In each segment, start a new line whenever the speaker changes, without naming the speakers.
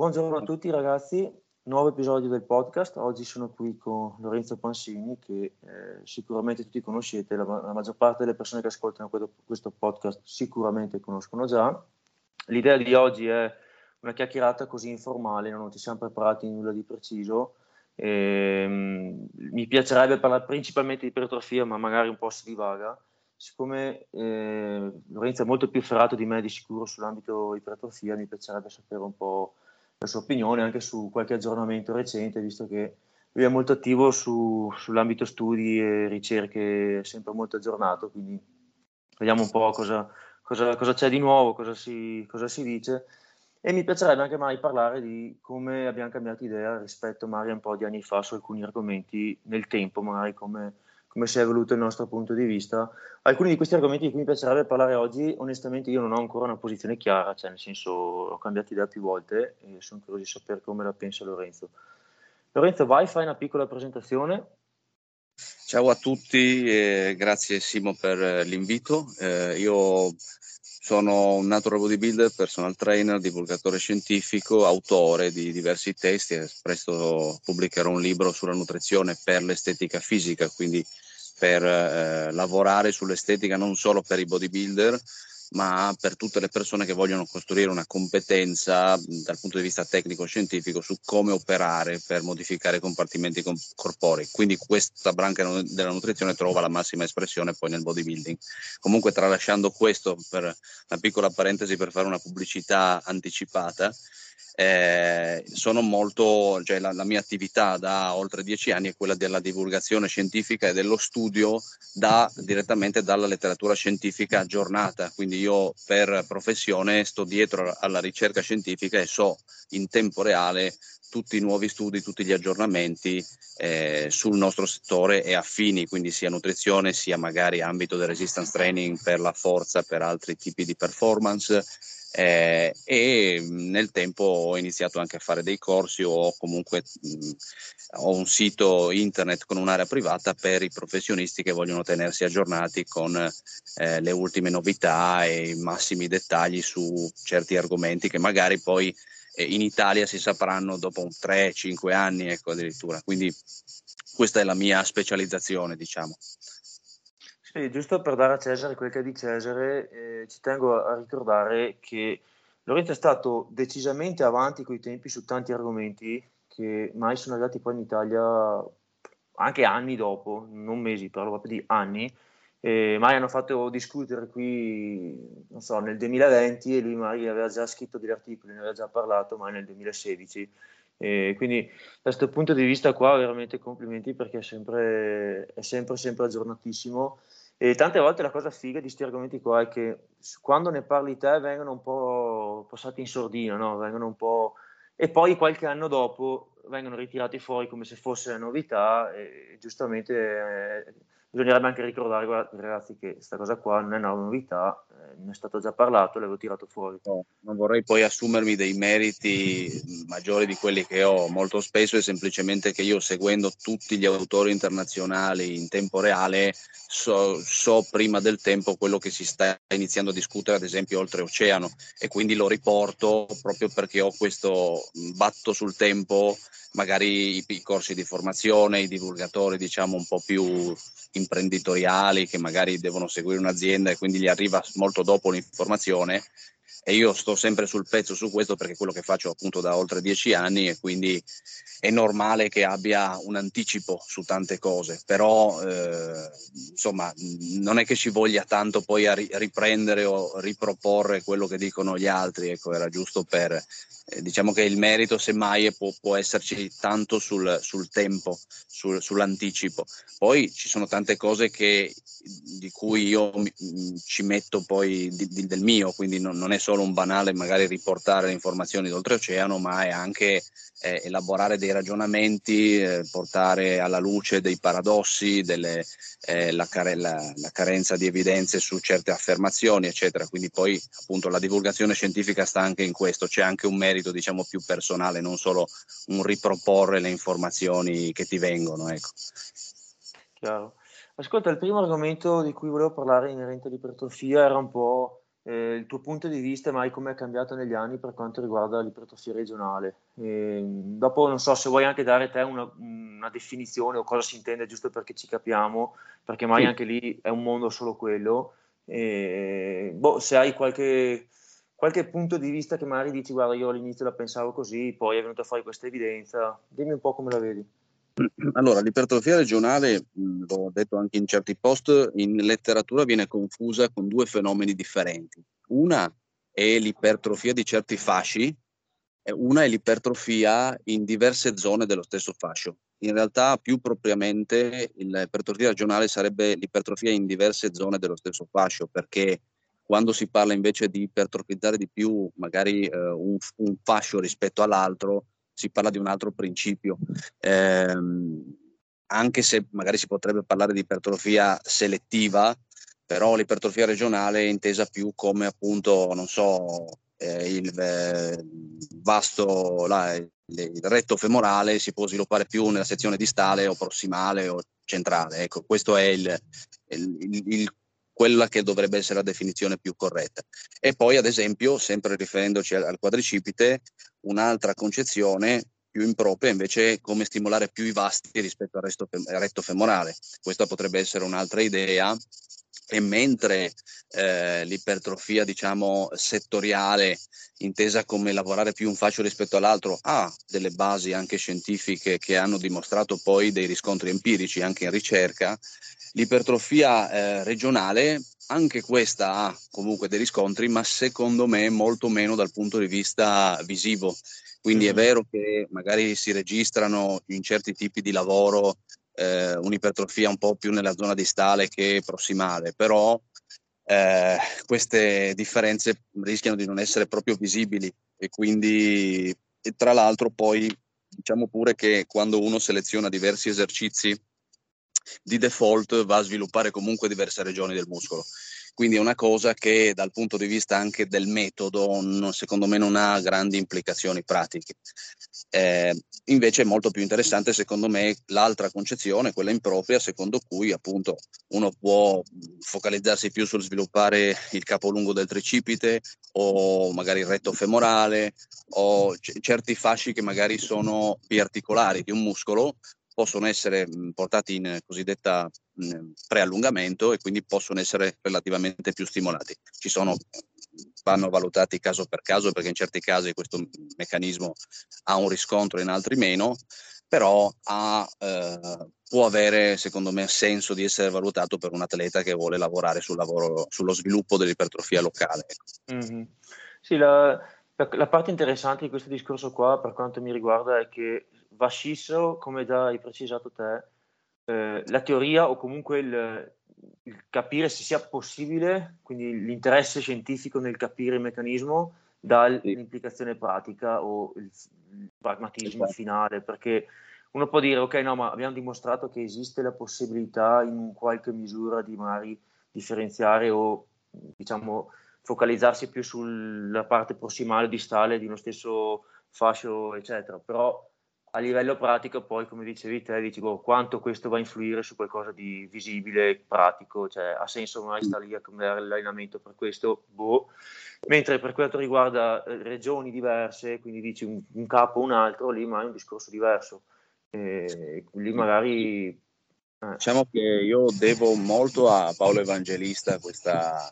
Buongiorno a tutti ragazzi, nuovo episodio del podcast. Oggi sono qui con Lorenzo Pansini che eh, sicuramente tutti conoscete, la, la, maggior parte delle persone che ascoltano questo, questo, podcast sicuramente conoscono già. L'idea di oggi è una chiacchierata così informale, non ci siamo preparati nulla di preciso. E, um, mi piacerebbe parlare principalmente di ipertrofia, ma magari un po' si divaga. Siccome eh, Lorenzo è molto più ferrato di me di sicuro sull'ambito ipertrofia, mi piacerebbe sapere un po' la sua opinione anche su qualche aggiornamento recente, visto che lui è molto attivo su, sull'ambito studi e ricerche, sempre molto aggiornato, quindi vediamo un po' cosa, cosa, cosa c'è di nuovo, cosa si, cosa si, dice. E mi piacerebbe anche mai parlare di come abbiamo cambiato idea rispetto magari un po' di anni fa su alcuni argomenti nel tempo, magari come come si è evoluto il nostro punto di vista. Alcuni di questi argomenti di cui mi piacerebbe parlare oggi, onestamente io non ho ancora una posizione chiara, cioè nel senso ho cambiato idea più volte e sono curioso di sapere come la pensa Lorenzo. Lorenzo, vai, fai una piccola presentazione.
Ciao a tutti grazie Simo per l'invito. Eh, io sono un natural bodybuilder, personal trainer, divulgatore scientifico, autore di diversi testi presto pubblicherò un libro sulla nutrizione per l'estetica fisica, quindi per eh, lavorare sull'estetica non solo per i bodybuilder, ma per tutte le persone che vogliono costruire una competenza dal punto di vista tecnico-scientifico su come operare per modificare i compartimenti corporei. Quindi questa branca della nutrizione trova la massima espressione poi nel bodybuilding. Comunque tralasciando questo per una piccola parentesi per fare una pubblicità anticipata, eh, sono molto, cioè la, la, mia attività da oltre dieci anni è quella della divulgazione scientifica e dello studio da, direttamente dalla letteratura scientifica aggiornata. Quindi io per professione sto dietro alla ricerca scientifica e so in tempo reale tutti i nuovi studi, tutti gli aggiornamenti eh, sul nostro settore e affini, quindi sia nutrizione, sia magari ambito del resistance training per la forza, per altri tipi di performance eh, e nel tempo ho iniziato anche a fare dei corsi o comunque mh, ho un sito internet con un'area privata per i professionisti che vogliono tenersi aggiornati con eh, le ultime novità e i massimi dettagli su certi argomenti che magari poi eh, in Italia si sapranno dopo 3-5 anni, ecco addirittura. Quindi questa è la mia specializzazione, diciamo.
Sì, giusto per dare a Cesare quel che è di Cesare, eh, ci tengo a ricordare che Lorenzo è stato decisamente avanti coi tempi su tanti argomenti che mai sono arrivati poi in Italia anche anni dopo, non mesi, parlo proprio di anni, eh, mai hanno fatto discutere qui, non so, nel 2020 e lui magari aveva già scritto degli articoli, ne aveva già parlato, ma nel 2016. E quindi da questo punto di vista qua veramente complimenti perché è sempre, è sempre, sempre aggiornatissimo e tante volte la cosa figa di questi argomenti qua è che quando ne parli te vengono un po' passati in sordina, no? vengono un po'... e poi qualche anno dopo vengono ritirati fuori come se fosse novità e giustamente eh, bisognerebbe anche ricordare ragazzi che questa cosa qua non è una novità, eh, ne è stato già parlato, l'avevo tirato fuori.
No, non vorrei poi assumermi dei meriti maggiori di quelli che ho, molto spesso è semplicemente che io seguendo tutti gli autori internazionali in tempo reale so, so prima del tempo quello che si sta iniziando a discutere ad esempio oltreoceano e quindi lo riporto proprio perché ho questo batto sul tempo magari i, i, corsi di formazione, i divulgatori diciamo un po' più imprenditoriali che magari devono seguire un'azienda e quindi gli arriva molto dopo l'informazione e io sto sempre sul pezzo su questo perché è quello che faccio appunto da oltre dieci anni e quindi è normale che abbia un anticipo su tante cose, però eh, insomma non è che ci voglia tanto poi a riprendere o riproporre quello che dicono gli altri, ecco era giusto per eh, diciamo che il merito semmai può, può esserci tanto sul, sul tempo, sul, sull'anticipo. Poi ci sono tante cose che, di cui io mi, ci metto poi di, di, del mio, quindi non, non, è solo un banale magari riportare le informazioni d'oltreoceano, ma è anche eh, elaborare dei ragionamenti, eh, portare alla luce dei paradossi, delle, eh, la, care- la, la, carenza di evidenze su certe affermazioni, eccetera. Quindi poi appunto la divulgazione scientifica sta anche in questo, c'è anche un merito diciamo più personale, non solo un riproporre le informazioni che ti vengono. Ecco.
Chiaro. Ascolta, il primo argomento di cui volevo parlare inerente all'ipertrofia era un po' eh, il tuo punto di vista, mai come è cambiato negli anni per quanto riguarda l'ipertrofia regionale. E, dopo non so se vuoi anche dare te una, una, definizione o cosa si intende giusto perché ci capiamo, perché mai sì. anche lì è un mondo solo quello. E, boh, se hai qualche, qualche punto di vista che magari dici guarda io all'inizio la pensavo così, poi è venuta fuori questa evidenza, dimmi un po' come la vedi.
Allora, l'ipertrofia regionale, l'ho detto anche in certi post, in letteratura viene confusa con due fenomeni differenti. Una è l'ipertrofia di certi fasci, una è l'ipertrofia in diverse zone dello stesso fascio. In realtà, più propriamente, l'ipertrofia regionale sarebbe l'ipertrofia in diverse zone dello stesso fascio, perché quando si parla invece di ipertrofizzare di più magari eh, un, un fascio rispetto all'altro, si parla di un altro principio. Eh, anche se magari si potrebbe parlare di ipertrofia selettiva, però l'ipertrofia regionale è intesa più come appunto, non so, eh, il eh, vasto, la, il retto femorale si può sviluppare più nella sezione distale o prossimale o centrale. Ecco, questo è il, il, il quella che dovrebbe essere la definizione più corretta. E poi, ad esempio, sempre riferendoci al quadricipite, un'altra concezione più impropria invece è come stimolare più i vasti rispetto al, resto, al retto femorale. Questa potrebbe essere un'altra idea. E mentre eh, l'ipertrofia, diciamo, settoriale, intesa come lavorare più un fascio rispetto all'altro, ha delle basi anche scientifiche che hanno dimostrato poi dei riscontri empirici anche in ricerca, L'ipertrofia eh, regionale, anche questa ha comunque dei riscontri, ma secondo me molto meno dal punto di vista visivo. Quindi mm-hmm. è vero che magari si registrano in certi tipi di lavoro eh, un'ipertrofia un po' più nella zona distale che prossimale, però eh, queste differenze rischiano di non essere proprio visibili e quindi e tra l'altro poi diciamo pure che quando uno seleziona diversi esercizi di default va a sviluppare comunque diverse regioni del muscolo. Quindi è una cosa che dal punto di vista anche del metodo, secondo me, non ha grandi implicazioni pratiche. Eh, invece è molto più interessante, secondo me, l'altra concezione, quella impropria, secondo cui appunto uno può focalizzarsi più sul sviluppare il capolungo del tricipite o magari il retto femorale o c- certi fasci che magari sono biarticolari di un muscolo possono essere portati in cosiddetta preallungamento e quindi possono essere relativamente più stimolati. Ci sono, vanno valutati caso per caso perché in certi casi questo meccanismo ha un riscontro, in altri meno, però ha, eh, può avere secondo me senso di essere valutato per un atleta che vuole lavorare sul lavoro, sullo sviluppo dell'ipertrofia locale. Mm-hmm.
Sì, la, la parte interessante di questo discorso qua per quanto mi riguarda è che va scisso, come già hai precisato te, eh, la teoria o comunque il, il, capire se sia possibile, quindi l'interesse scientifico nel capire il meccanismo dall'implicazione pratica o il, il pragmatismo esatto. finale, perché uno può dire ok no ma abbiamo dimostrato che esiste la possibilità in qualche misura di magari differenziare o diciamo focalizzarsi più sulla parte prossimale distale di uno stesso fascio eccetera però a livello pratico poi come dicevi te dici boh, quanto questo va a influire su qualcosa di visibile, pratico, cioè ha senso mai stare lì a cambiare l'allenamento per questo, boh. mentre per quanto riguarda eh, regioni diverse, quindi dici un, un capo un altro, lì ma è un discorso diverso, e lì magari
eh. Diciamo che io devo molto a Paolo Evangelista questa,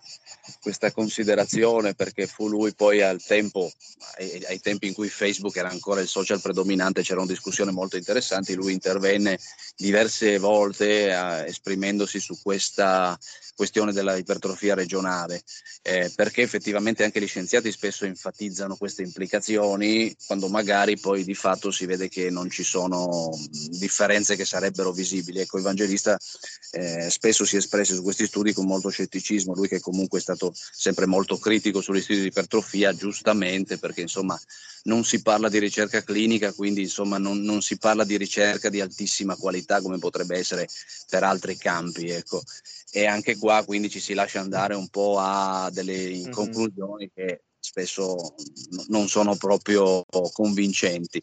questa considerazione perché fu lui poi al tempo, ai, ai, tempi in cui Facebook era ancora il social predominante, c'era una discussione molto interessante, lui intervenne diverse volte eh, esprimendosi su questa questione della ipertrofia regionale, eh, perché effettivamente anche gli scienziati spesso enfatizzano queste implicazioni quando magari poi di fatto si vede che non ci sono differenze che sarebbero visibili. Ecco, Evangelista eh, spesso si è espresso su questi studi con molto scetticismo, lui che comunque è stato sempre molto critico sugli studi di ipertrofia, giustamente perché insomma non si parla di ricerca clinica, quindi insomma non, non si parla di ricerca di altissima qualità come potrebbe essere per altri campi. Ecco e anche qua quindi ci si lascia andare un po' a delle mm-hmm. conclusioni che spesso non sono proprio convincenti.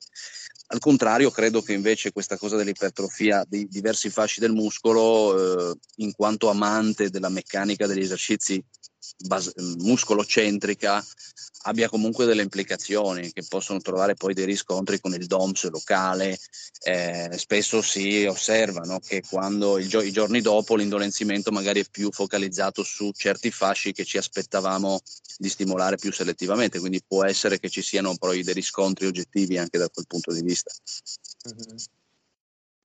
Al contrario, credo che invece questa cosa dell'ipertrofia di diversi fasci del muscolo, eh, in quanto amante della meccanica degli esercizi bas- muscolocentrica abbia comunque delle implicazioni che possono trovare poi dei riscontri con il DOMS locale. Eh, spesso si osserva no, che quando gio- i giorni dopo l'indolenzimento magari è più focalizzato su certi fasci che ci aspettavamo di stimolare più selettivamente, quindi può essere che ci siano poi dei riscontri oggettivi anche da quel punto di vista.
Mm-hmm.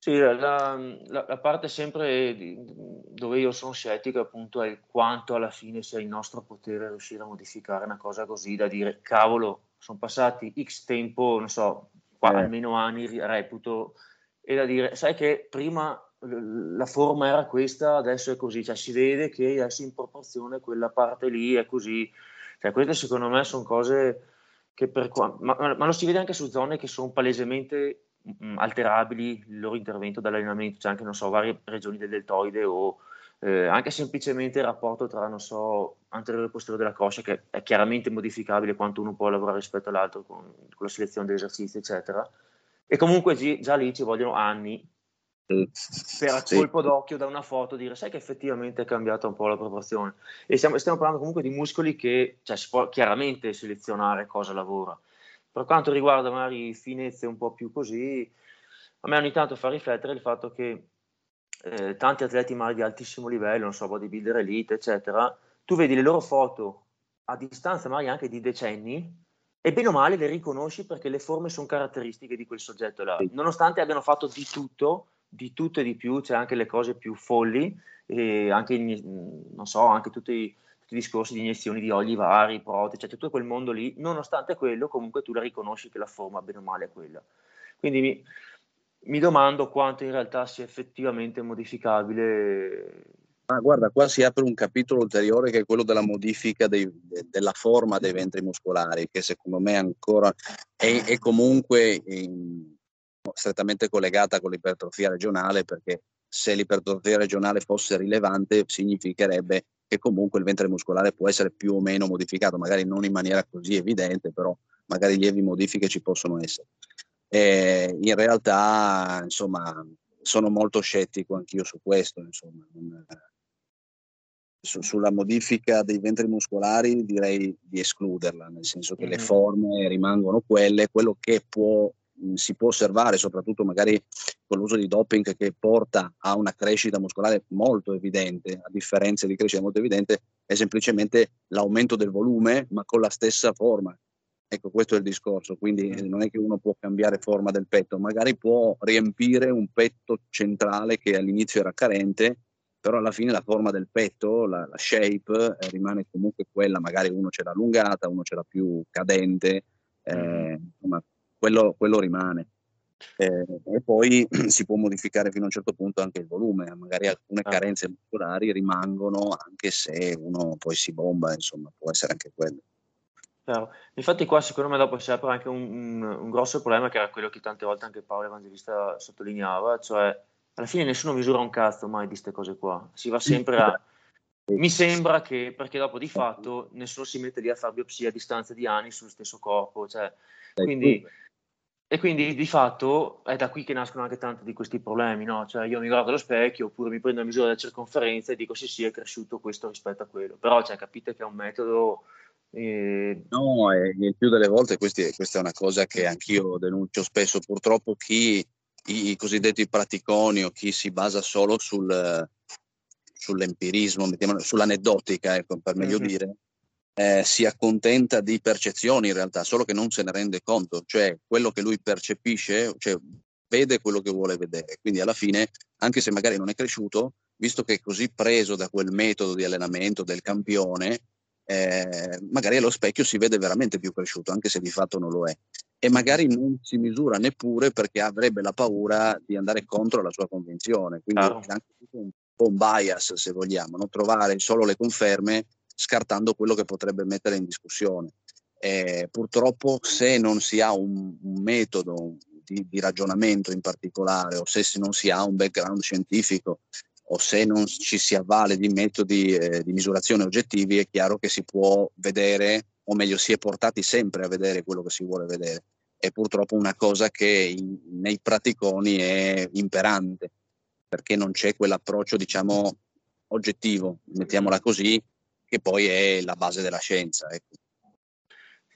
Sì, la, la, la, parte sempre dove io sono scettico appunto è quanto alla fine sia in nostro potere riuscire a modificare una cosa così da dire cavolo, sono passati x tempo, non so, qua, eh. almeno anni, reputo, e da dire, sai che prima la forma era questa, adesso è così, cioè si vede che adesso in proporzione quella parte lì è così, cioè queste secondo me sono cose che per qua, ma, ma lo si vede anche su zone che sono palesemente mh, alterabili il loro intervento dall'allenamento, c'è anche, non so, varie regioni del deltoide o eh, anche semplicemente il rapporto tra, non so, anteriore e posteriore della coscia, che è chiaramente modificabile quanto uno può lavorare rispetto all'altro con, con la selezione degli esercizi, eccetera. E comunque già lì ci vogliono anni per a colpo d'occhio da una foto dire sai che effettivamente è cambiata un po' la proporzione? E stiamo, stiamo parlando comunque di muscoli che cioè, si può chiaramente selezionare cosa lavora per quanto riguarda magari finezze un po' più così, a me ogni tanto fa riflettere il fatto che eh, tanti atleti magari di altissimo livello, non so, bodybuilder elite, eccetera, tu vedi le loro foto a distanza magari anche di decenni e bene o male le riconosci perché le forme sono caratteristiche di quel soggetto là, nonostante abbiano fatto di tutto, di tutto e di più, c'è cioè anche le cose più folli e anche, non so, anche tutti i tutti i discorsi di iniezioni di oli vari, protei, cioè tutto quel mondo lì, nonostante quello comunque tu la riconosci che la forma bene o male è quella. Quindi mi, mi domando quanto in realtà sia effettivamente modificabile.
Ah, guarda, qua si apre un capitolo ulteriore che è quello della modifica dei, de, della forma dei ventri muscolari, che secondo me ancora è, è comunque in, strettamente collegata con l'ipertrofia regionale, perché se l'ipertrofia regionale fosse rilevante significherebbe che comunque il ventre muscolare può essere più o meno modificato, magari non in maniera così evidente, però magari lievi modifiche ci possono essere. E in realtà, insomma, sono molto scettico anch'io su questo, insomma. Su, sulla modifica dei ventri muscolari direi di escluderla, nel senso che mm-hmm. le forme rimangono quelle, quello che può si può osservare, soprattutto magari con l'uso di doping che porta a una crescita muscolare molto evidente, a differenza di crescita molto evidente, è semplicemente l'aumento del volume, ma con la stessa forma. Ecco, questo è il discorso, quindi non è che uno può cambiare forma del petto, magari può riempire un petto centrale che all'inizio era carente, però alla fine la forma del petto, la, la shape, eh, rimane comunque quella, magari uno ce l'ha allungata, uno ce l'ha più cadente, eh, mm. insomma, quello, quello rimane. Eh, e poi si può modificare fino a un certo punto anche il volume, magari alcune ah. carenze muscolari rimangono anche se uno poi si bomba, insomma, può essere anche quello.
Chiaro. Infatti qua secondo me dopo si apre anche un, un, un, grosso problema che era quello che tante volte anche Paolo Evangelista sottolineava, cioè alla fine nessuno misura un cazzo mai di queste cose qua, si va sempre a... Mi sembra che, perché dopo di fatto nessuno si mette lì a fare biopsia a distanza di anni sul stesso corpo, cioè, quindi e quindi di fatto è da qui che nascono anche tanti di questi problemi, no? Cioè io mi guardo allo specchio oppure mi prendo la misura della circonferenza e dico sì sì è cresciuto questo rispetto a quello, però cioè, capite che è un metodo...
Eh... No, e il più delle volte questi, questa è una cosa che anch'io denuncio spesso, purtroppo chi, i, i cosiddetti praticoni o chi si basa solo sul, sull'empirismo, sull'aneddotica, ecco, per meglio mm-hmm. dire, eh, si accontenta di percezioni in realtà, solo che non se ne rende conto, cioè quello che lui percepisce, cioè vede quello che vuole vedere. Quindi alla fine, anche se magari non è cresciuto, visto che è così preso da quel metodo di allenamento del campione, eh, magari allo specchio si vede veramente più cresciuto, anche se di fatto non lo è. E magari non si misura neppure perché avrebbe la paura di andare contro la sua convinzione. Quindi claro. è anche un po' un bias, se vogliamo, no? trovare solo le conferme scartando quello che potrebbe mettere in discussione. Eh, purtroppo se non si ha un, un metodo di, di, ragionamento in particolare o se non si ha un background scientifico o se non ci si avvale di metodi eh, di misurazione oggettivi è chiaro che si può vedere o meglio si è portati sempre a vedere quello che si vuole vedere. È purtroppo una cosa che in, nei praticoni è imperante perché non c'è quell'approccio diciamo oggettivo, mettiamola così, che poi è la base della scienza. Ecco.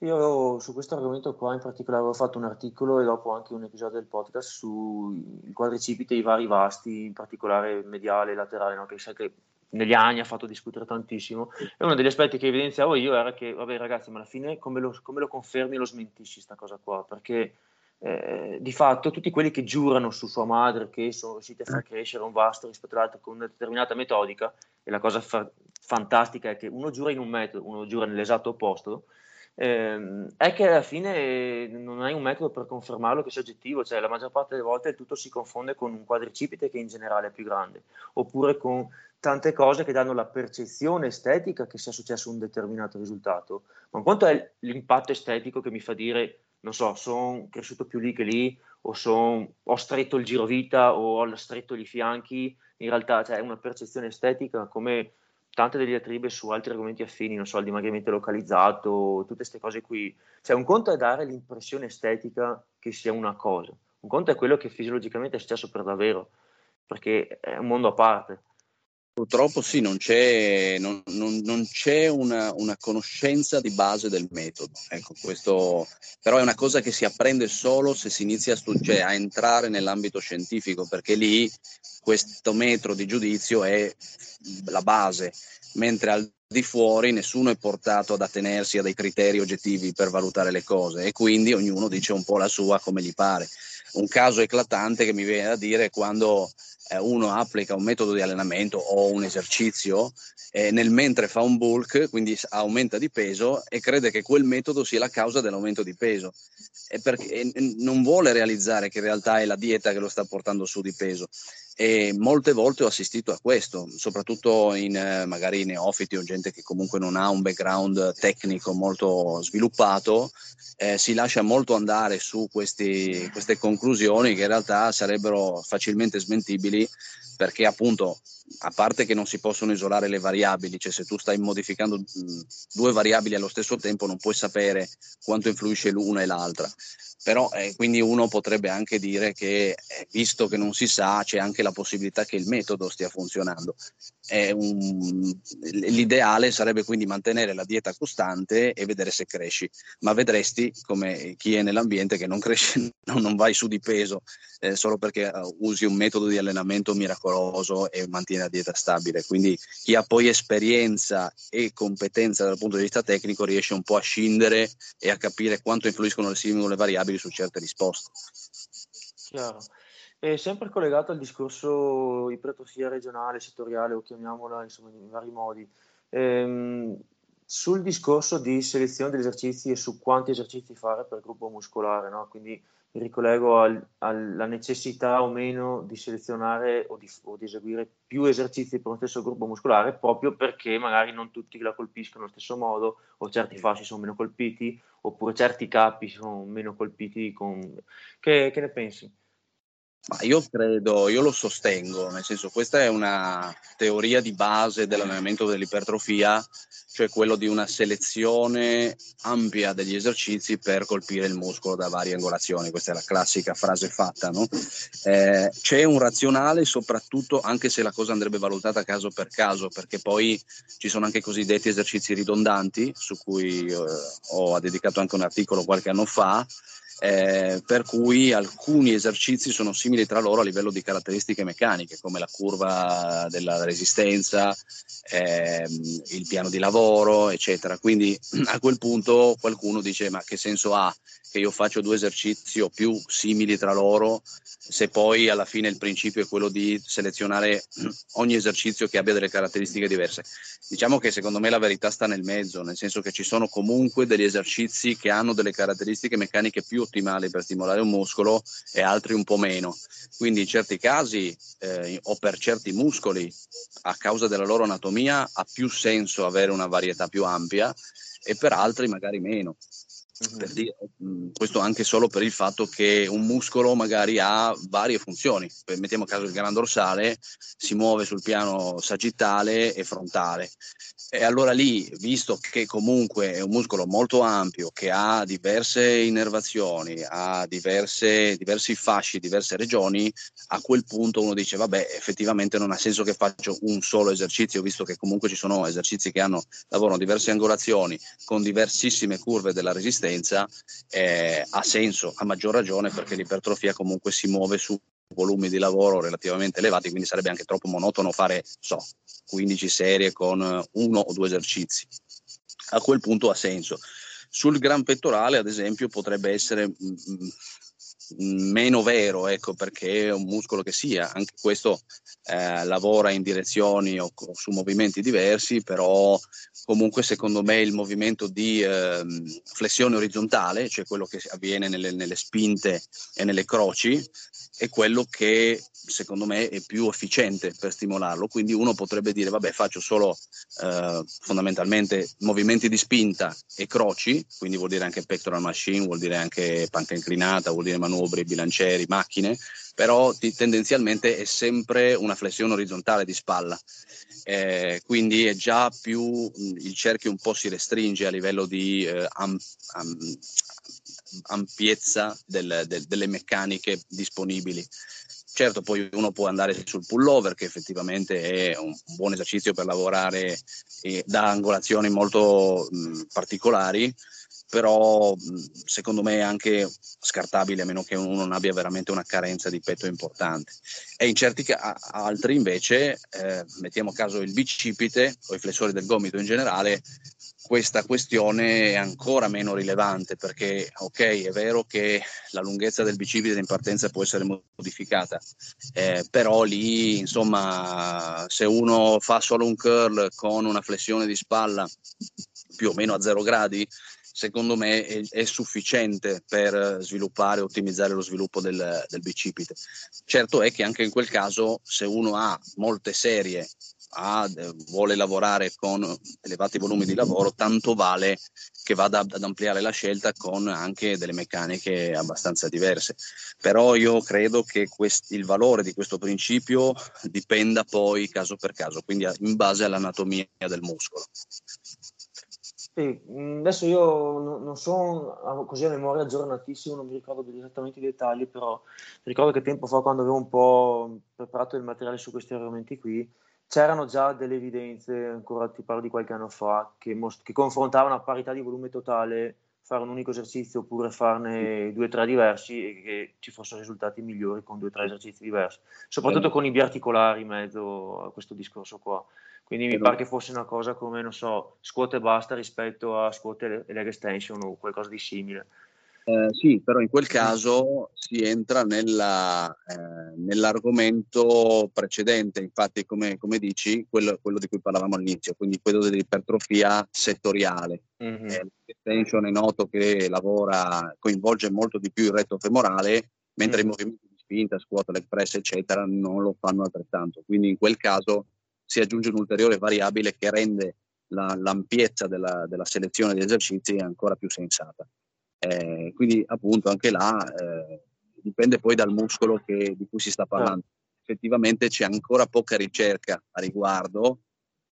Io su questo argomento qua in particolare avevo fatto un articolo e dopo anche un episodio del podcast sui quadricipite e i vari vasti, in particolare mediale e laterale, no? che sai che negli anni ha fatto discutere tantissimo. E uno degli aspetti che evidenziavo io era che, vabbè ragazzi, ma alla fine come lo, come lo confermi e lo smentisci questa cosa qua? Perché eh, di fatto tutti quelli che giurano su sua madre che sono riusciti a far crescere un vasto rispetto all'altro con una determinata metodica, e la cosa fa- fantastica è che uno giura in un metodo, uno giura nell'esatto opposto, ehm, è che alla fine non hai un metodo per confermarlo che sia oggettivo, cioè la maggior parte delle volte tutto si confonde con un quadricipite che in generale è più grande, oppure con tante cose che danno la percezione estetica che sia successo un determinato risultato, ma quanto è l'impatto estetico che mi fa dire, non so, sono cresciuto più lì che lì, o son, ho stretto il girovita o ho stretto i fianchi, in realtà cioè, è una percezione estetica come tante delle diatribe su altri argomenti affini, non so, il dimagrimento localizzato, tutte queste cose qui. Cioè, un conto è dare l'impressione estetica che sia una cosa, un conto è quello che fisiologicamente è successo per davvero, perché è un mondo a parte.
Purtroppo sì, non c'è, non, non, non c'è una, una, conoscenza di base del metodo. Ecco, questo, però è una cosa che si apprende solo se si inizia a, studi- cioè a entrare nell'ambito scientifico, perché lì questo metro di giudizio è la base, mentre al di fuori nessuno è portato ad attenersi a dei criteri oggettivi per valutare le cose e quindi ognuno dice un po' la sua come gli pare. Un caso eclatante che mi viene da dire è quando eh, uno applica un metodo di allenamento o un esercizio eh, nel mentre fa un bulk, quindi aumenta di peso e crede che quel metodo sia la causa dell'aumento di peso. E perché non vuole realizzare che in realtà è la dieta che lo sta portando su di peso e molte volte ho assistito a questo, soprattutto in eh, magari neofiti o gente che comunque non ha un background tecnico molto sviluppato, eh, si lascia molto andare su questi, queste conclusioni che in realtà sarebbero facilmente smentibili perché appunto a parte che non si possono isolare le variabili, cioè se tu stai modificando mh, due variabili allo stesso tempo non puoi sapere quanto influisce l'una e l'altra però eh, quindi uno potrebbe anche dire che eh, visto che non si sa c'è anche la possibilità che il metodo stia funzionando. Un, l'ideale sarebbe quindi mantenere la dieta costante e vedere se cresci, ma vedresti come chi è nell'ambiente che non cresce, non vai su di peso eh, solo perché uh, usi un metodo di allenamento miracoloso e mantieni la dieta stabile. Quindi chi ha poi esperienza e competenza dal punto di vista tecnico riesce un po' a scindere e a capire quanto influiscono le singole variabili disponibili su certe risposte.
Chiaro. E sempre collegato al discorso ipertrofia regionale, settoriale o chiamiamola insomma in vari modi, ehm, sul discorso di selezione degli esercizi e su quanti esercizi fare per gruppo muscolare, no? quindi mi ricollego al, alla necessità o meno di selezionare o di, o di, eseguire più esercizi per lo stesso gruppo muscolare proprio perché magari non tutti la colpiscono allo stesso modo o certi fasci sono meno colpiti oppure certi capi sono meno colpiti con... che, che ne pensi?
Ma io credo, io lo sostengo, nel senso questa è una teoria di base dell'allenamento dell'ipertrofia, cioè quello di una selezione ampia degli esercizi per colpire il muscolo da varie angolazioni, questa è la classica frase fatta, no? eh, c'è un razionale soprattutto anche se la cosa andrebbe valutata caso per caso, perché poi ci sono anche i cosiddetti esercizi ridondanti, su cui eh, ho dedicato anche un articolo qualche anno fa, eh, per cui alcuni esercizi sono simili tra loro a livello di caratteristiche meccaniche, come la curva della resistenza, ehm, il piano di lavoro, eccetera. Quindi a quel punto qualcuno dice: Ma che senso ha che io faccio due esercizi o più simili tra loro, se poi alla fine il principio è quello di selezionare ogni esercizio che abbia delle caratteristiche diverse. Diciamo che secondo me la verità sta nel mezzo, nel senso che ci sono comunque degli esercizi che hanno delle caratteristiche meccaniche più ottimali per stimolare un muscolo e altri un po' meno. Quindi in certi casi eh, o per certi muscoli, a causa della loro anatomia, ha più senso avere una varietà più ampia e per altri magari meno. Per dire, mm, questo anche solo per il fatto che un muscolo magari ha varie funzioni. Mettiamo a caso il gran dorsale, si muove sul piano sagittale e frontale. E allora lì, visto che comunque è un muscolo molto ampio, che ha diverse innervazioni, ha diverse, diversi fasci, diverse regioni, a quel punto uno dice, vabbè, effettivamente non ha senso che faccio un solo esercizio, visto che comunque ci sono esercizi che hanno, lavorano diverse angolazioni con diversissime curve della resistenza, eh, ha senso, a maggior ragione perché l'ipertrofia comunque si muove su volumi di lavoro relativamente elevati, quindi sarebbe anche troppo monotono fare, so, 15 serie con uno o due esercizi. A quel punto ha senso. Sul gran pettorale, ad esempio, potrebbe essere mm, mm, meno vero, ecco, perché è un muscolo che sia, anche questo eh, lavora in direzioni o, o, su movimenti diversi, però comunque secondo me il movimento di eh, flessione orizzontale, cioè quello che avviene nelle, nelle spinte e nelle croci, è quello che secondo me è più efficiente per stimolarlo. Quindi uno potrebbe dire, vabbè, faccio solo eh, fondamentalmente movimenti di spinta e croci, quindi vuol dire anche pectoral machine, vuol dire anche panca inclinata, vuol dire manubri, bilancieri, macchine, però ti, tendenzialmente è sempre una flessione orizzontale di spalla. Eh, quindi è già più il cerchio un po' si restringe a livello di eh, am, am, ampiezza del, del, delle meccaniche disponibili. Certo, poi uno può andare sul pullover, che effettivamente è un buon esercizio per lavorare eh, da angolazioni molto mh, particolari, però secondo me è anche scartabile a meno che uno non abbia veramente una carenza di petto importante. E in certi ca- altri invece, eh, mettiamo a caso il bicipite o i flessori del gomito in generale, questa questione è ancora meno rilevante perché, ok, è vero che la lunghezza del bicipite in partenza può essere modificata, eh, però lì, insomma, se uno fa solo un curl con una flessione di spalla più o meno a zero gradi, secondo me è, è sufficiente per sviluppare e ottimizzare lo sviluppo del, del bicipite. Certo è che anche in quel caso, se uno ha molte serie ha, eh, vuole lavorare con elevati volumi di lavoro, tanto vale che vada ad ampliare la scelta con anche delle meccaniche abbastanza diverse. Però io credo che quest- il valore di questo principio dipenda poi caso per caso, quindi in base all'anatomia del muscolo.
Sì, adesso io non sono così a memoria aggiornatissimo, non mi ricordo esattamente i dettagli, però ricordo che tempo fa quando avevo un po' preparato il materiale su questi argomenti qui, c'erano già delle evidenze, ancora ti parlo di qualche anno fa, che, most- che confrontavano a parità di volume totale fare un unico esercizio oppure farne due o tre diversi e che ci fossero risultati migliori con due o tre esercizi diversi, soprattutto con i biarticolari in mezzo a questo discorso qua. Quindi mi pare che fosse una cosa come, non so, scuote e basta rispetto a scuote e leg extension o qualcosa di simile.
Eh, sì, però in quel caso si entra nella, eh, nell'argomento precedente, infatti come, come dici, quello, quello, di cui parlavamo all'inizio, quindi quello dell'ipertrofia settoriale. Mm-hmm. Eh, l'extension è noto che lavora, coinvolge molto di più il retto femorale, mentre mm-hmm. i movimenti di spinta, squat, leg press, eccetera, non lo fanno altrettanto. Quindi in quel caso si aggiunge un'ulteriore variabile che rende la, l'ampiezza della, della selezione di esercizi ancora più sensata. Eh, quindi appunto anche là eh, dipende poi dal muscolo che, di cui si sta parlando. Effettivamente c'è ancora poca ricerca a riguardo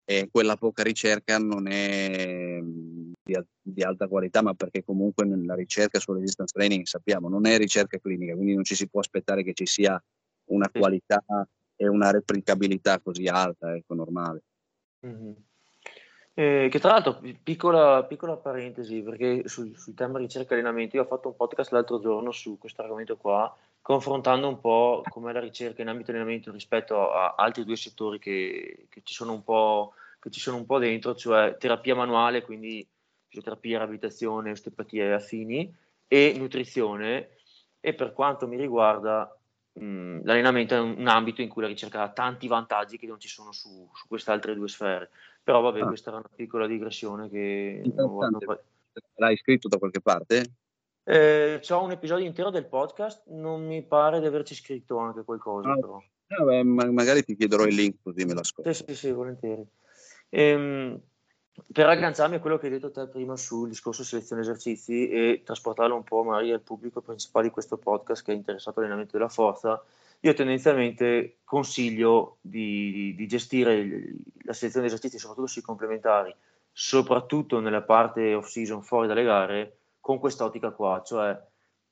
e quella poca ricerca non è di, di, alta qualità, ma perché comunque nella ricerca sul resistance training sappiamo non è ricerca clinica, quindi non ci si può aspettare che ci sia una qualità e una replicabilità così alta, ecco, normale.
Mm-hmm. Eh, che tra l'altro, piccola, piccola parentesi, perché sul, sul, tema ricerca e allenamento, io ho fatto un podcast l'altro giorno su questo argomento qua, confrontando un po' com'è la ricerca in ambito allenamento rispetto a altri due settori che, che, ci, sono un po', che ci sono un po' dentro, cioè terapia manuale, quindi fisioterapia, riabilitazione, osteopatia e affini, e nutrizione. E per quanto mi riguarda, mh, l'allenamento è un, un, ambito in cui la ricerca ha tanti vantaggi che non ci sono su, su queste altre due sfere però vabbè, ah. questa era una piccola digressione che...
L'hai scritto da qualche parte?
Eh, c'ho un episodio intero del podcast, non mi pare di averci scritto anche qualcosa. Ah, però.
Vabbè, ma magari ti chiederò il link così me lo ascolto.
Sì, sì, sì, volentieri. Ehm, per agganciarmi a quello che hai detto te prima sul discorso selezione esercizi e trasportarlo un po' magari al pubblico principale di questo podcast che è interessato all'allenamento della forza, io tendenzialmente consiglio di, di gestire la selezione di esercizi, soprattutto sui complementari, soprattutto nella parte off season fuori dalle gare, con quest'ottica qua, cioè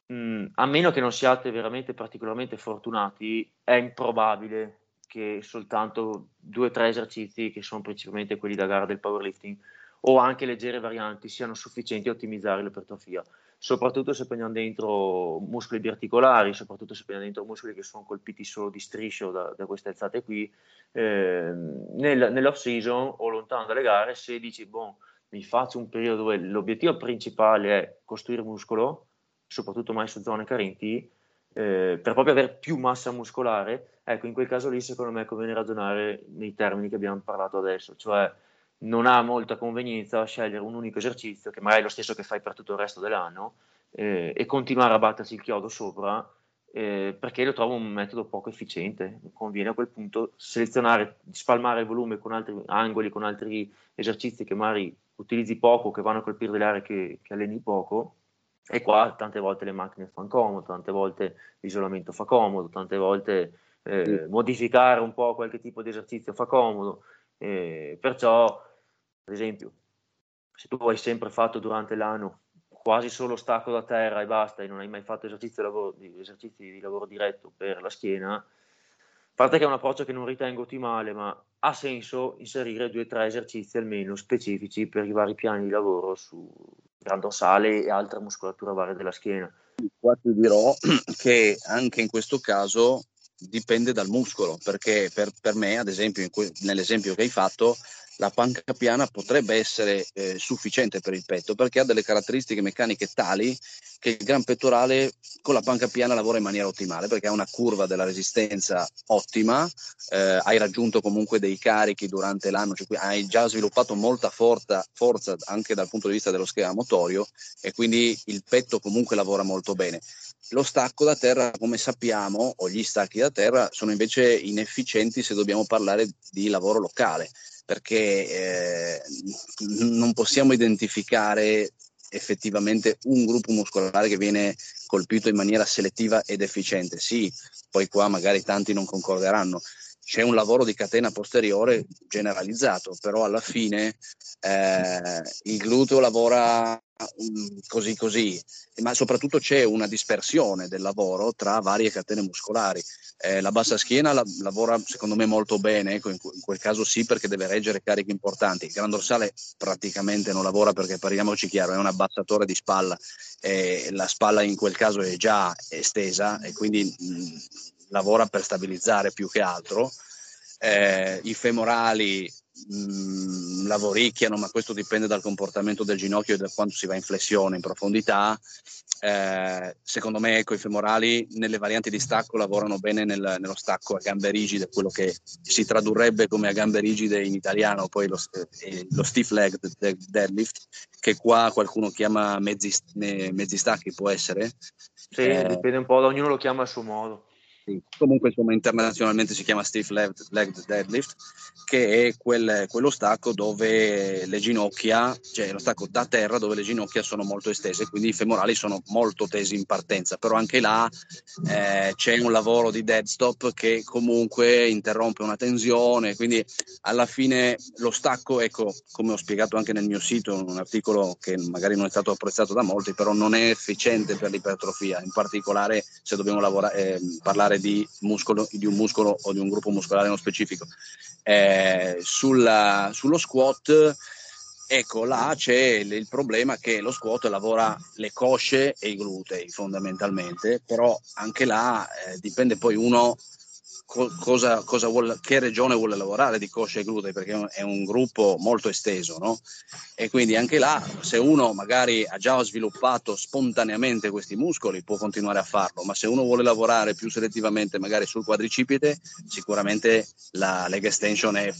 mh, a meno che non siate veramente particolarmente fortunati, è improbabile che soltanto due o tre esercizi, che sono principalmente quelli da gara del powerlifting, o anche leggere varianti, siano sufficienti a ottimizzare l'ipertrofia. Soprattutto se prendiamo dentro muscoli biarticolari, soprattutto se prendiamo dentro muscoli che sono colpiti solo di striscio da, da queste alzate qui, eh, nel, nell'off season o lontano dalle gare, se dici, boh, mi faccio un periodo dove l'obiettivo principale è costruire muscolo, soprattutto mai su zone carenti, eh, per proprio avere più massa muscolare, ecco, in quel caso lì secondo me conviene ragionare nei termini che abbiamo parlato adesso, cioè non ha molta convenienza scegliere un unico esercizio, che magari è lo stesso che fai per tutto il resto dell'anno, eh, e continuare a battersi il chiodo sopra, eh, perché lo trovo un metodo poco efficiente. Conviene a quel punto selezionare, spalmare il volume con altri angoli, con altri esercizi che magari utilizzi poco, che vanno a colpire delle aree che, che alleni poco, e qua tante volte le macchine fanno comodo, tante volte l'isolamento fa comodo, tante volte eh, modificare un po' qualche tipo di esercizio fa comodo. Eh, perciò, ad esempio, se tu hai sempre fatto durante l'anno quasi solo stacco da terra e basta e non hai mai fatto esercizi di lavoro, esercizi di lavoro diretto per la schiena, a parte che è un approccio che non ritengo ottimale, ma ha senso inserire due o tre esercizi almeno specifici per i vari piani di lavoro su, dorsale e altra muscolatura varia della schiena.
Qua ti dirò che anche in questo caso dipende dal muscolo, perché per, per me, ad esempio, que- nell'esempio che hai fatto, la panca piana potrebbe essere eh, sufficiente per il petto perché ha delle caratteristiche meccaniche tali che il gran pettorale con la panca piana lavora in maniera ottimale perché ha una curva della resistenza ottima, eh, hai raggiunto comunque dei carichi durante l'anno, cioè hai già sviluppato molta forza, forza anche dal punto di vista dello schema motorio e quindi il petto comunque lavora molto bene. Lo stacco da terra, come sappiamo, o gli stacchi da terra sono invece inefficienti se dobbiamo parlare di lavoro locale perché eh, non possiamo identificare effettivamente un gruppo muscolare che viene colpito in maniera selettiva ed efficiente. Sì, poi qua magari tanti non concorderanno. C'è un lavoro di catena posteriore generalizzato, però alla fine eh, il gluteo lavora così così, ma soprattutto c'è una dispersione del lavoro tra varie catene muscolari. Eh, la bassa schiena la, lavora secondo me molto bene, ecco, in, in, quel caso sì perché deve reggere cariche importanti. Il gran dorsale praticamente non lavora perché parliamoci chiaro, è un abbassatore di spalla e la spalla in quel caso è già estesa e quindi mh, lavora per stabilizzare più che altro. Eh, I femorali mh, lavoricchiano, ma questo dipende dal comportamento del ginocchio e da quanto si va in flessione, in profondità. Eh, secondo me ecco, i femorali nelle varianti di stacco lavorano bene nel, nello stacco a gambe rigide, quello che si tradurrebbe come a gambe rigide in italiano, poi lo, eh, lo stiff leg deadlift, che qua qualcuno chiama mezzi, mezzi stacchi, può essere?
Sì, eh, dipende un po', ognuno lo chiama a suo modo.
Comunque insomma internazionalmente si chiama stiff leg, deadlift, che è quel, quello stacco dove le ginocchia, cioè lo stacco da terra dove le ginocchia sono molto estese, quindi i femorali sono molto tesi in partenza, però anche là eh, c'è un lavoro di dead stop che comunque interrompe una tensione, quindi alla fine lo stacco, ecco, come ho spiegato anche nel mio sito, un articolo che magari non è stato apprezzato da molti, però non è efficiente per l'ipertrofia, in particolare se dobbiamo lavorare, eh, parlare di, muscolo, di un muscolo o di un gruppo muscolare nello specifico. Eh, sulla, sullo squat, ecco, là c'è il, il problema che lo squat lavora le cosce e i glutei fondamentalmente, però anche là eh, dipende poi uno cosa, cosa vuole, che regione vuole lavorare di coscia e glutei, perché è un gruppo molto esteso, no? E quindi anche là, se uno magari ha già sviluppato spontaneamente questi muscoli, può continuare a farlo, ma se uno vuole lavorare più selettivamente magari sul quadricipite, sicuramente la leg extension è,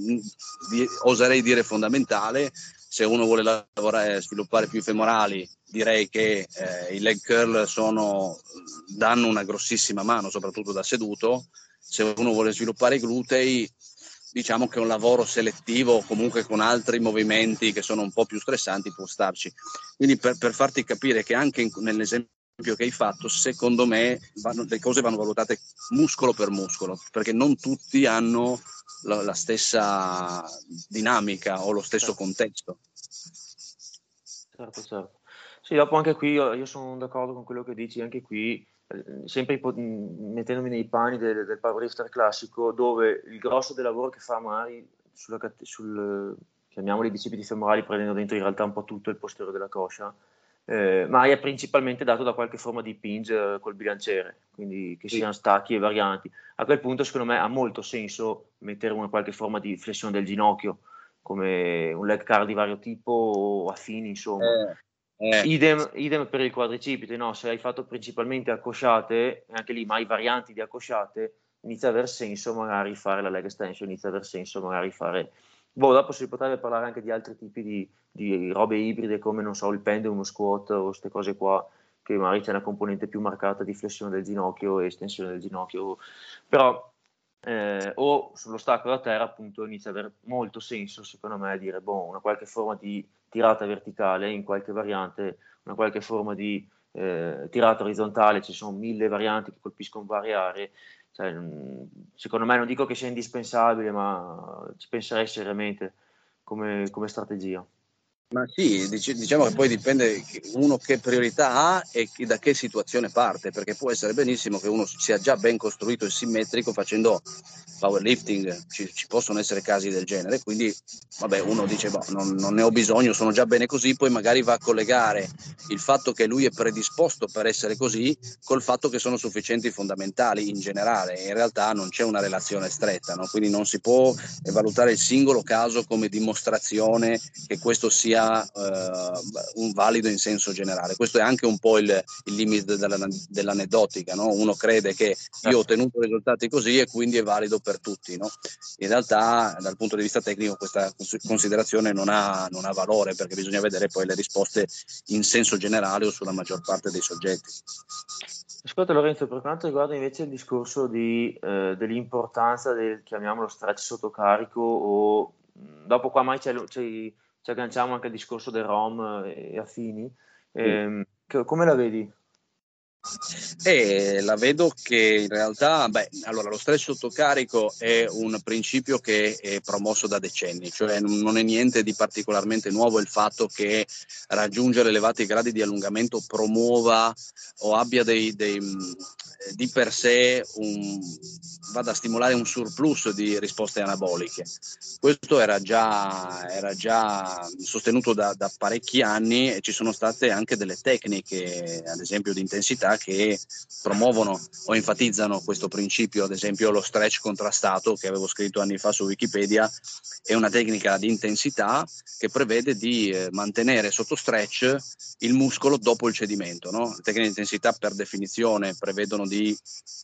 mm, oserei dire, fondamentale. Se uno vuole lavorare, sviluppare più femorali, direi che eh, i leg curl sono, danno una grossissima mano, soprattutto da seduto. Se uno vuole sviluppare i glutei, diciamo che un lavoro selettivo comunque con altri movimenti che sono un po' più stressanti può starci. Quindi per, per farti capire che anche in, nell'esempio che hai fatto, secondo me vanno, le cose vanno valutate muscolo per muscolo, perché non tutti hanno la, la stessa dinamica o lo stesso certo. contesto.
Certo, certo. Sì, dopo anche qui io, io sono d'accordo con quello che dici, anche qui eh, sempre ipo- mettendomi nei panni del, del powerlifter classico, dove il grosso del lavoro che fa magari sulla, sul, chiamiamoli bicipiti femorali, prendendo dentro in realtà un po' tutto il posteriore della coscia, eh, ma è principalmente dato da qualche forma di pinge col bilanciere, quindi che siano stacchi e varianti. A quel punto, secondo me, ha molto senso mettere una qualche forma di flessione del ginocchio, come un leg car di vario tipo o affini, insomma. Eh eh. Idem, idem, per il quadricipite, no? se hai fatto principalmente accosciate, anche lì mai varianti di accosciate, inizia a aver senso magari fare la leg extension, inizia a aver senso magari fare... Boh, dopo si potrebbe parlare anche di altri tipi di, di robe ibride come, non so, il pendulum, uno squat o queste cose qua, che magari c'è una componente più marcata di flessione del ginocchio e estensione del ginocchio, però eh, o sull'ostacolo da terra appunto inizia ad avere molto senso secondo me dire boh, una qualche forma di tirata verticale in qualche variante, una qualche forma di eh, tirata orizzontale, ci sono mille varianti che colpiscono varie aree. Cioè, secondo me non dico che sia indispensabile, ma ci penserei seriamente come, come strategia.
Ma sì, diciamo che poi dipende uno che priorità ha e da che situazione parte, perché può essere benissimo che uno sia già ben costruito e simmetrico facendo powerlifting, ci, ci possono essere casi del genere, quindi vabbè uno dice boh, non, non, ne ho bisogno, sono già bene così, poi magari va a collegare il fatto che lui è predisposto per essere così col fatto che sono sufficienti fondamentali in generale, in realtà non c'è una relazione stretta, no? quindi non si può valutare il singolo caso come dimostrazione che questo sia sia eh, un valido in senso generale. Questo è anche un po' il, il limite della, dell'aneddotica, no? uno crede che io ho ottenuto risultati così e quindi è valido per tutti. No? In realtà dal punto di vista tecnico questa considerazione non ha, non ha valore perché bisogna vedere poi le risposte in senso generale o sulla maggior parte dei soggetti.
Ascolta Lorenzo, per quanto riguarda invece il discorso di, eh, dell'importanza del, chiamiamolo, stretch sotto carico o dopo qua mai c'è, c'è ci agganciamo anche al discorso del ROM e affini. Eh, che, come la vedi?
E la vedo che in realtà, beh, allora lo stress sotto carico è un principio che è promosso da decenni, cioè non è niente di particolarmente nuovo il fatto che raggiungere elevati gradi di allungamento promuova o abbia dei, dei di per sé un, vada a stimolare un surplus di risposte anaboliche. Questo era già, era già sostenuto da, da, parecchi anni e ci sono state anche delle tecniche, ad esempio di intensità, che promuovono o enfatizzano questo principio, ad esempio lo stretch contrastato che avevo scritto anni fa su Wikipedia, è una tecnica di intensità che prevede di eh, mantenere sotto stretch il muscolo dopo il cedimento. No? Le tecniche di intensità per definizione prevedono di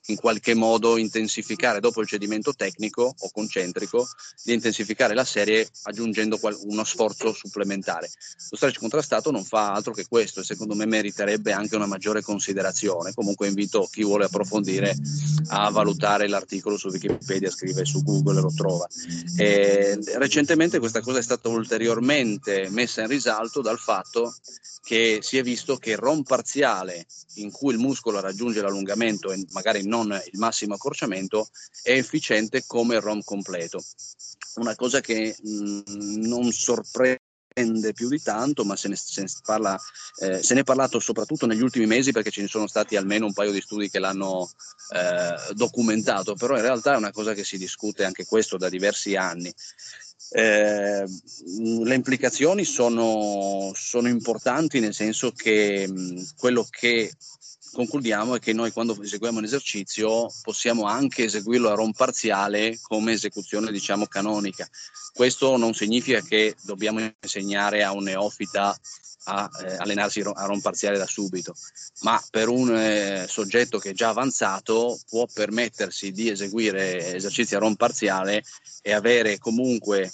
in qualche modo intensificare dopo il cedimento tecnico o concentrico, di intensificare la serie aggiungendo uno sforzo supplementare. Lo stretch contrastato non fa altro che questo e secondo me meriterebbe anche una maggiore considerazione. Comunque invito chi vuole approfondire a valutare l'articolo su Wikipedia, scrive su Google e lo trova. E recentemente questa cosa è stata ulteriormente messa in risalto dal fatto che si è visto che il ROM parziale in cui il muscolo raggiunge l'allungamento e magari non il massimo accorciamento è efficiente come il ROM completo. Una cosa che mh, non sorprende più di tanto, ma se ne, se, ne parla, eh, se ne, è parlato soprattutto negli ultimi mesi perché ce ne sono stati almeno un paio di studi che l'hanno eh, documentato, però in realtà è una cosa che si discute anche questo da diversi anni. Eh, le implicazioni sono, sono, importanti nel senso che mh, quello che concludiamo è che noi quando eseguiamo un esercizio possiamo anche eseguirlo a ROM parziale come esecuzione diciamo canonica. Questo non significa che dobbiamo insegnare a un neofita a eh, allenarsi a rom parziale da subito, ma per un eh, soggetto che è già avanzato può permettersi di eseguire esercizi a rom parziale e avere comunque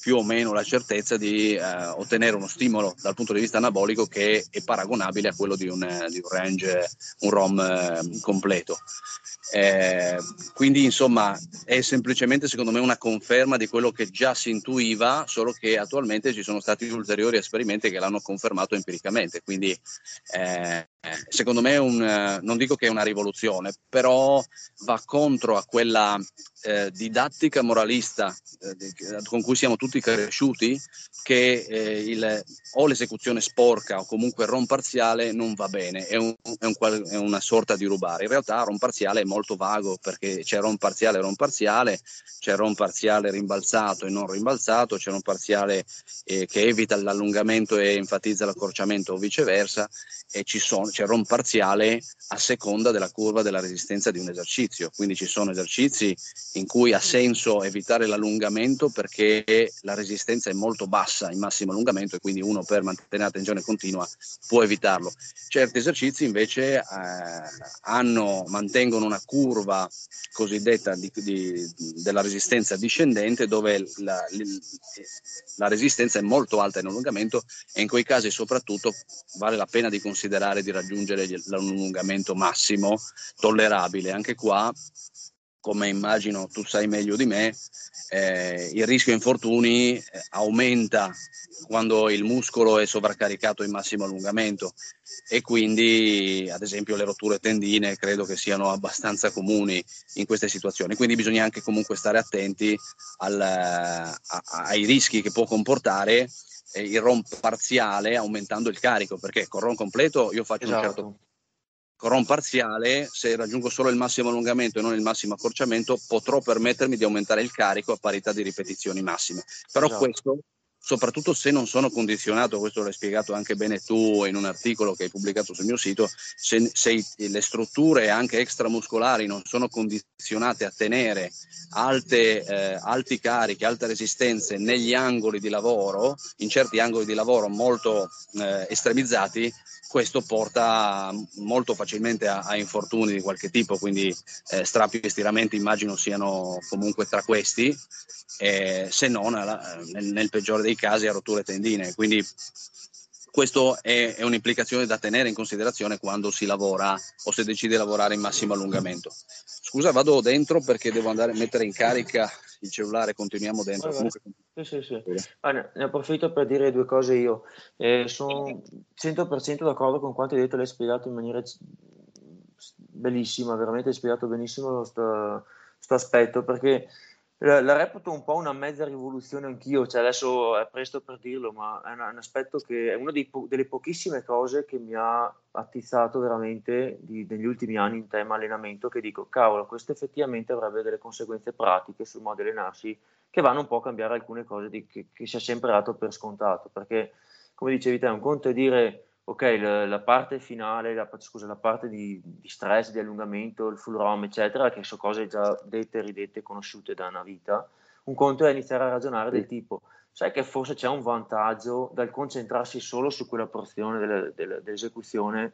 più o meno la certezza di eh, ottenere uno stimolo dal punto di vista anabolico che è paragonabile a quello di un, di un range, un ROM eh, completo. Eh, quindi insomma è semplicemente secondo me una conferma di quello che già si intuiva, solo che attualmente ci sono stati ulteriori esperimenti che l'hanno confermato empiricamente. Quindi eh, secondo me un, non dico che è una rivoluzione, però va contro a quella eh, didattica moralista eh, con cui siamo tutti cresciuti, che eh, il, o l'esecuzione sporca o comunque rom parziale non va bene, è, un, è, un, è, una sorta di rubare. In realtà rom parziale è molto vago perché c'è rom parziale e rom parziale, c'è rom parziale rimbalzato e non rimbalzato, c'è rom parziale eh, che evita l'allungamento e enfatizza l'accorciamento o viceversa e sono, c'è rom parziale a seconda della curva della resistenza di un esercizio. Quindi ci sono esercizi in cui ha senso evitare l'allungamento perché la resistenza è molto bassa in massimo allungamento e quindi uno per mantenere la tensione continua può evitarlo. Certi esercizi invece eh, hanno, mantengono una curva cosiddetta di, di, della resistenza discendente dove la, la resistenza è molto alta in allungamento e in quei casi soprattutto vale la pena di considerare di raggiungere l'allungamento massimo tollerabile. Anche qua come immagino tu sai meglio di me, eh, il rischio infortuni eh, aumenta quando il muscolo è sovraccaricato in massimo allungamento e quindi ad esempio le rotture tendine credo che siano abbastanza comuni in queste situazioni, quindi bisogna anche comunque stare attenti al, a, ai rischi che può comportare eh, il ROM parziale aumentando il carico, perché con ROM completo io faccio esatto. un certo con ROM parziale, se raggiungo solo il massimo allungamento e non il massimo accorciamento, potrò permettermi di aumentare il carico a parità di ripetizioni massime. Però esatto. questo, soprattutto se non sono condizionato, questo l'hai spiegato anche bene tu in un articolo che hai pubblicato sul mio sito, se, se le strutture anche extramuscolari non sono condizionate a tenere alte, eh, alti carichi, alte resistenze negli angoli di lavoro, in certi angoli di lavoro molto eh, estremizzati, questo porta molto facilmente a, a, infortuni di qualche tipo, quindi eh, strappi e stiramenti immagino siano comunque tra questi, eh, se non alla, nel, nel, peggiore dei casi a rotture tendine. Quindi questo è, è, un'implicazione da tenere in considerazione quando si lavora o se decide di lavorare in massimo allungamento. Scusa, vado dentro perché devo andare a mettere in carica il cellulare, continuiamo dentro. Comunque...
Sì, sì, sì. Ah, ne, approfitto per dire due cose io. Eh, sono 100% d'accordo con quanto hai detto, l'hai spiegato in maniera bellissima, veramente hai spiegato benissimo questo aspetto, perché la, la, reputo un po' una mezza rivoluzione anch'io, cioè adesso è presto per dirlo, ma è un, un aspetto che è una po- delle pochissime cose che mi ha attizzato veramente di, negli ultimi anni in tema allenamento, che dico, cavolo, questo effettivamente avrebbe delle conseguenze pratiche sul modo di allenarsi che vanno un po' a cambiare alcune cose di, che, che si è sempre dato per scontato, perché come dicevi te, un conto è dire ok, la, la, parte finale, la, scusa, la parte di, di, stress, di allungamento, il full ROM, eccetera, che sono cose già dette, ridette, conosciute da una vita, un conto è iniziare a ragionare del tipo, sai che forse c'è un vantaggio dal concentrarsi solo su quella porzione delle, delle, dell'esecuzione,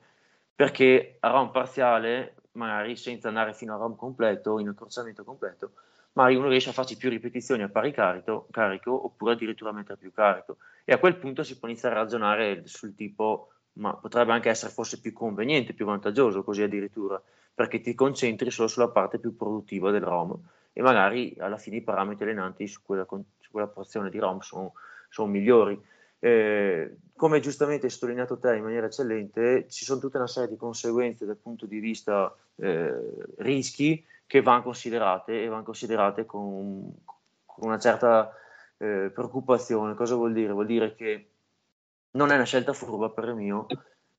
perché a ROM parziale, magari senza andare fino a ROM completo, in accorciamento completo, magari uno riesce a farci più ripetizioni a pari carico, carico oppure addirittura a mettere più carico. E a quel punto si può iniziare a ragionare sul tipo ma potrebbe anche essere forse più conveniente, più vantaggioso così addirittura, perché ti concentri solo sulla parte più produttiva del ROM e magari alla fine i parametri allenanti su quella, su quella porzione di ROM sono, sono migliori. Eh, come giustamente hai sottolineato te in maniera eccellente, ci sono tutta una serie di conseguenze dal punto di vista eh, rischi che vanno considerate e vanno considerate con, con una certa eh, preoccupazione. Cosa vuol dire? Vuol dire che non è una scelta furba per il mio.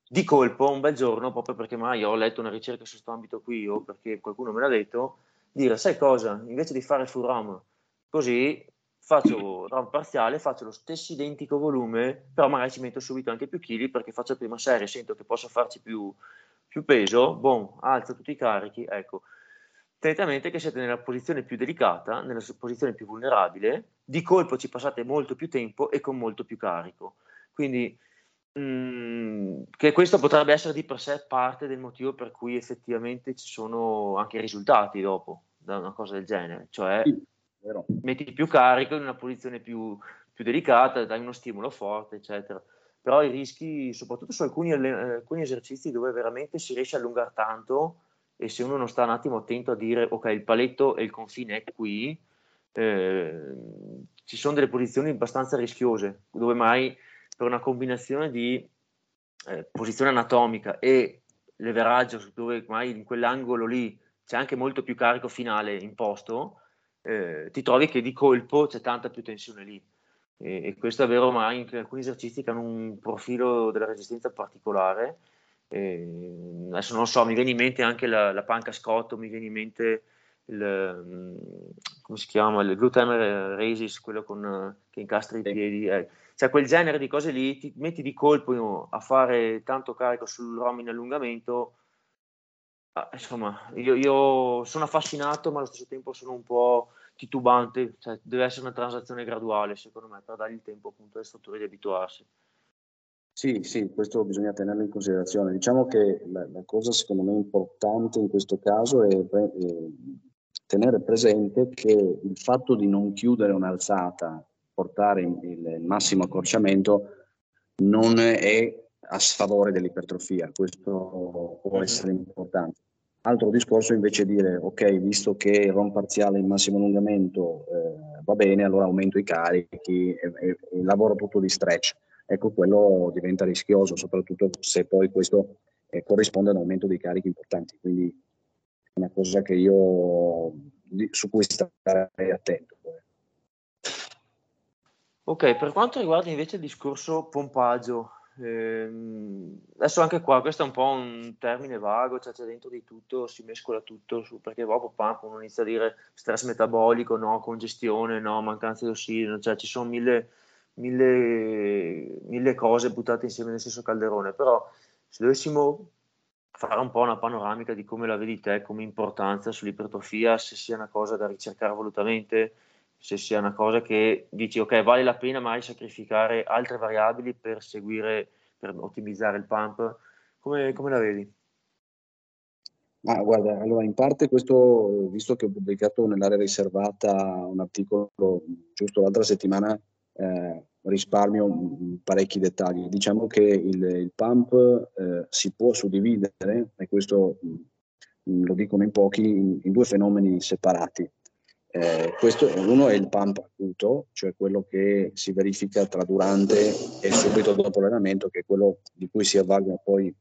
Di colpo, un bel giorno, proprio perché mai ho letto una ricerca su questo ambito qui o perché qualcuno me l'ha detto, dire, sai cosa, invece di fare full RAM, così faccio RAM parziale, faccio lo stesso identico volume, però magari ci metto subito anche più chili perché faccio la prima serie, sento che posso farci più, più peso, boom, alzo tutti i carichi, ecco. Tenetamente che siete nella posizione più delicata, nella posizione più vulnerabile, di colpo ci passate molto più tempo e con molto più carico. Quindi mm, che questo potrebbe essere di per sé parte del motivo per cui effettivamente ci sono anche risultati dopo da una cosa del genere, cioè sì, metti più carico in una posizione più, più delicata, dai uno stimolo forte, eccetera. Però i rischi, soprattutto su alcuni, alcuni esercizi dove veramente si riesce a allungare tanto e se uno non sta un attimo attento a dire ok, il paletto e il confine è qui, eh, ci sono delle posizioni abbastanza rischiose, dove mai per una combinazione di eh, posizione anatomica e leveraggio, dove mai in quell'angolo lì c'è anche molto più carico finale imposto, eh, ti trovi che di colpo c'è tanta più tensione lì. E, e questo è vero mai in alcuni esercizi che hanno un profilo della resistenza particolare e adesso non so, mi viene in mente anche la, la panca scotto, mi viene in mente il, mm, come si chiama, il gluten raises, quello con, che incastra i piedi. Eh. Cioè quel genere di cose lì, ti metti di colpo a fare tanto carico sul ROM in allungamento. Ah, insomma, io, io, sono affascinato, ma allo stesso tempo sono un po' titubante. Cioè, deve essere una transazione graduale, secondo me, per dargli il tempo appunto alle strutture di abituarsi.
Sì, sì, questo bisogna tenerlo in considerazione. Diciamo che la, la cosa secondo me importante in questo caso è, è, tenere presente che il fatto di non chiudere un'alzata, portare il, massimo accorciamento, non è a sfavore dell'ipertrofia, questo può essere importante. Altro discorso invece è dire, ok, visto che il ROM parziale in massimo allungamento eh, va bene, allora aumento i carichi e, e, e lavoro tutto di stretch ecco quello diventa rischioso, soprattutto se poi questo eh, corrisponde ad un aumento dei carichi importanti. Quindi è una cosa che io su cui starei attento.
Ok, per quanto riguarda invece il discorso pompaggio, ehm, adesso anche qua questo è un po' un termine vago, cioè c'è dentro di tutto, si mescola tutto, su, perché dopo pump uno inizia a dire stress metabolico, no, congestione, no, mancanza di ossigeno, cioè ci sono mille mille, mille cose buttate insieme nel stesso calderone, però se dovessimo fare un po' una panoramica di come la vedi te come importanza sull'ipertrofia, se sia una cosa da ricercare volutamente, se sia una cosa che dici ok vale la pena mai sacrificare altre variabili per seguire, per ottimizzare il pump, come, come la vedi?
Ma guarda, allora in parte questo, visto che ho pubblicato nell'area riservata un articolo giusto l'altra settimana eh, risparmio parecchi dettagli. Diciamo che il, il pump eh, si può suddividere, e questo mh, lo dicono in pochi, in, in due fenomeni separati. Eh, questo, uno è il pump acuto, cioè quello che si verifica tra durante e subito dopo l'allenamento, che è quello di cui si avvalgono poi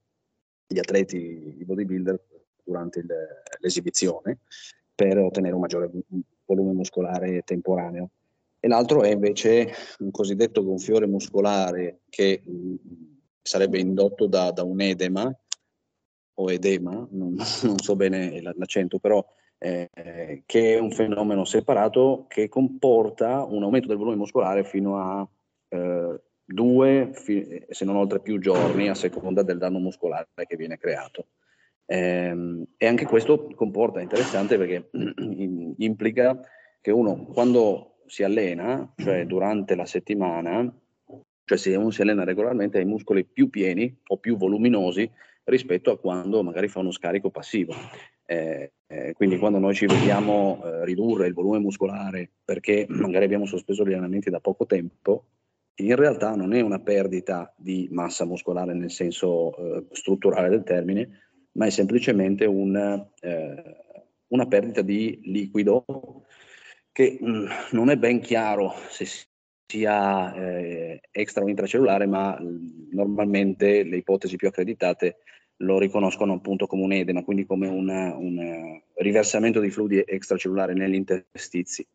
gli atleti, i bodybuilder durante il, l'esibizione per ottenere un maggiore volume muscolare temporaneo. E l'altro è invece un cosiddetto gonfiore muscolare che mh, mm, sarebbe indotto da, da, un edema o edema, non, non so bene l'accento, però eh, che è un fenomeno separato che comporta un aumento del volume muscolare fino a eh, due, fi- se non oltre più giorni, a seconda del danno muscolare che viene creato. Eh, e anche questo comporta, interessante perché implica che uno quando si allena, cioè durante la settimana, cioè se uno si allena regolarmente ha i muscoli più pieni o più voluminosi rispetto a quando magari fa uno scarico passivo. Eh, eh, quindi quando noi ci vediamo eh, ridurre il volume muscolare perché magari abbiamo sospeso gli allenamenti da poco tempo, in realtà non è una perdita di massa muscolare nel senso eh, strutturale del termine, ma è semplicemente un, eh, una perdita di liquido che mh, mm, non è ben chiaro se sia eh, extra o intracellulare, ma mh, mm, normalmente le ipotesi più accreditate lo riconoscono appunto come un edema, quindi come una, un uh, riversamento di fluidi extracellulari negli interstizi.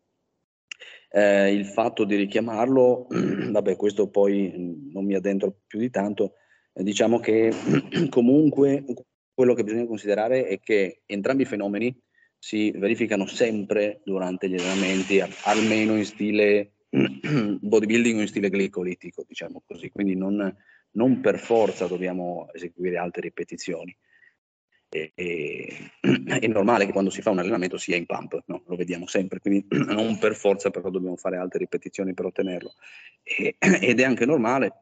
Eh, il fatto di richiamarlo, vabbè, questo poi mm, non mi addentro più di tanto, eh, diciamo che comunque quello che bisogna considerare è che entrambi i fenomeni si verificano sempre durante gli allenamenti, almeno in stile bodybuilding o in stile glicolitico, diciamo così. Quindi non, non per forza dobbiamo eseguire altre ripetizioni. E, e, è normale che quando si fa un allenamento sia in pump, no? lo vediamo sempre, quindi non per forza però dobbiamo fare altre ripetizioni per ottenerlo. E, ed è anche normale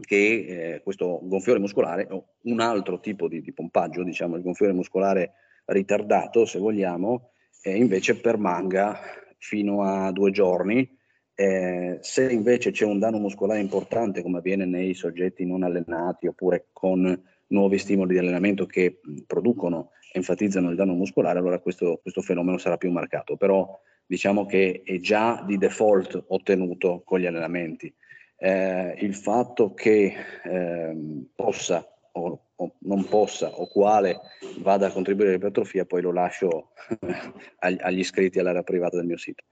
che eh, questo gonfiore muscolare, o un altro tipo di, di, pompaggio, diciamo il gonfiore muscolare ritardato, se vogliamo, eh, invece permanga fino a due giorni. Eh, se invece c'è un danno muscolare importante, come avviene nei soggetti non allenati oppure con nuovi stimoli di allenamento che producono, enfatizzano il danno muscolare, allora questo, questo fenomeno sarà più marcato. Però diciamo che è già di default ottenuto con gli allenamenti. Eh, il fatto che eh, possa o, o, non possa o quale vada a contribuire all'ipertrofia poi lo lascio agli, agli iscritti all'area privata del mio sito.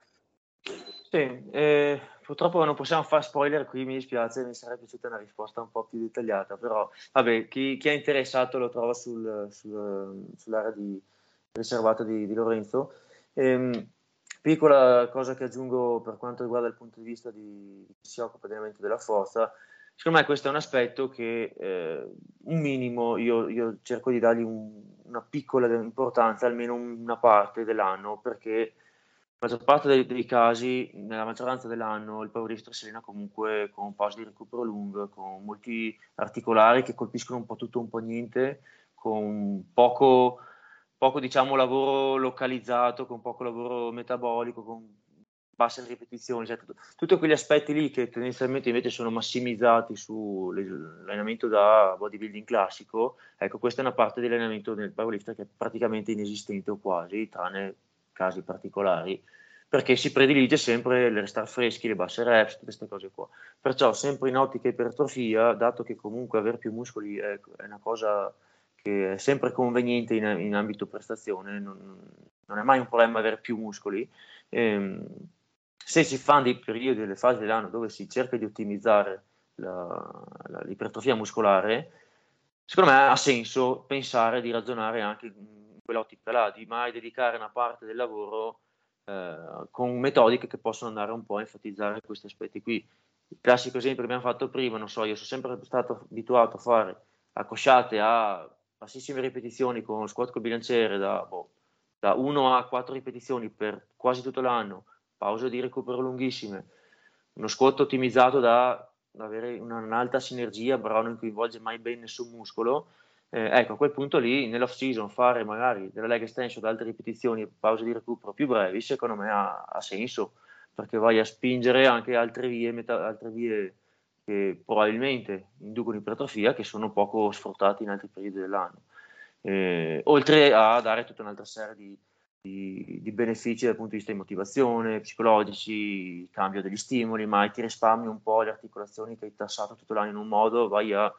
Sì, eh, purtroppo non possiamo fare spoiler qui, mi dispiace, mi sarebbe piaciuta una risposta un po' più dettagliata, però vabbè, chi, chi è interessato lo trova sul, sul, sull'area di, riservata di, di Lorenzo. Ehm, Piccola cosa che aggiungo per quanto riguarda il punto di vista di chi si occupa di allenamento della forza, secondo me questo è un aspetto che eh, un minimo io, io, cerco di dargli un, una piccola importanza, almeno una parte dell'anno, perché maggior parte dei, dei, casi, nella maggioranza dell'anno, il powerlifter si allena comunque con pause di recupero lungo, con molti articolari che colpiscono un po' tutto, un po' niente, con poco poco diciamo, lavoro localizzato, con poco lavoro metabolico, con basse ripetizioni, cioè, tutto, tutti quegli aspetti lì che tendenzialmente invece sono massimizzati sull'allenamento da bodybuilding classico, ecco questa è una parte dell'allenamento del powerlifter che è praticamente inesistente o quasi, tranne casi particolari, perché si predilige sempre il restare freschi, le basse reps, tutte queste cose qua. Perciò sempre in ottica ipertrofia, dato che comunque avere più muscoli è, è una cosa che è sempre conveniente in, in ambito prestazione, non, non, è mai un problema avere più muscoli. Ehm, se si fanno dei periodi, delle fasi dell'anno dove si cerca di ottimizzare la, la, l'ipertrofia muscolare, secondo me ha senso pensare di ragionare anche quell'ottica là, di mai dedicare una parte del lavoro eh, con metodiche che possono andare un po' a enfatizzare questi aspetti qui. Il classico esempio che abbiamo fatto prima, non so, io sono sempre stato abituato a fare accosciate a bassissime ripetizioni con squat col bilanciere da, boh, da 1 a 4 ripetizioni per quasi tutto l'anno, pause di recupero lunghissime, uno squat ottimizzato da, da avere una, un'alta sinergia, però non coinvolge mai ben nessun muscolo, eh, ecco a quel punto lì nell'off season fare magari della leg extension altre ripetizioni pause di recupero più brevi, secondo me ha, ha senso, perché vai a spingere anche altre vie, meta, altre vie che probabilmente inducono ipertrofia che sono poco sfruttati in altri periodi dell'anno. Eh, oltre a dare tutta un'altra serie di, di, di, benefici dal punto di vista di motivazione, psicologici, cambio degli stimoli, ma ti risparmi un po' le articolazioni che hai tassato tutto l'anno in un modo, vai a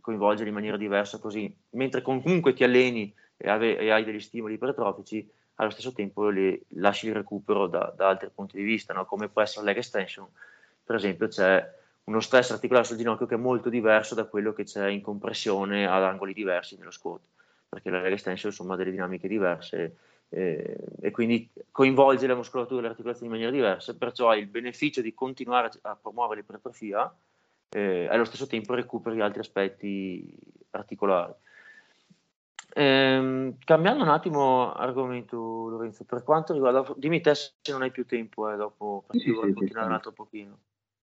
coinvolgere in maniera diversa così, mentre comunque ti alleni e, ave, e hai degli stimoli ipertrofici, allo stesso tempo le, lasci il recupero da, da altri punti di vista, no? come può essere leg extension, per esempio c'è uno stress articolare sul ginocchio che è molto diverso da quello che c'è in compressione ad angoli diversi nello squat, perché la leg extension insomma ha delle dinamiche diverse eh, e quindi coinvolge la muscolatura e le articolazioni in maniera diversa, perciò hai il beneficio di continuare a promuovere l'ipertrofia eh, allo stesso tempo recuperi altri aspetti articolari. Eh, cambiando un attimo argomento, Lorenzo, per quanto riguarda, dimmi te se non hai più tempo, eh, dopo, perché sì, vorrei sì, continuare sì. un altro pochino.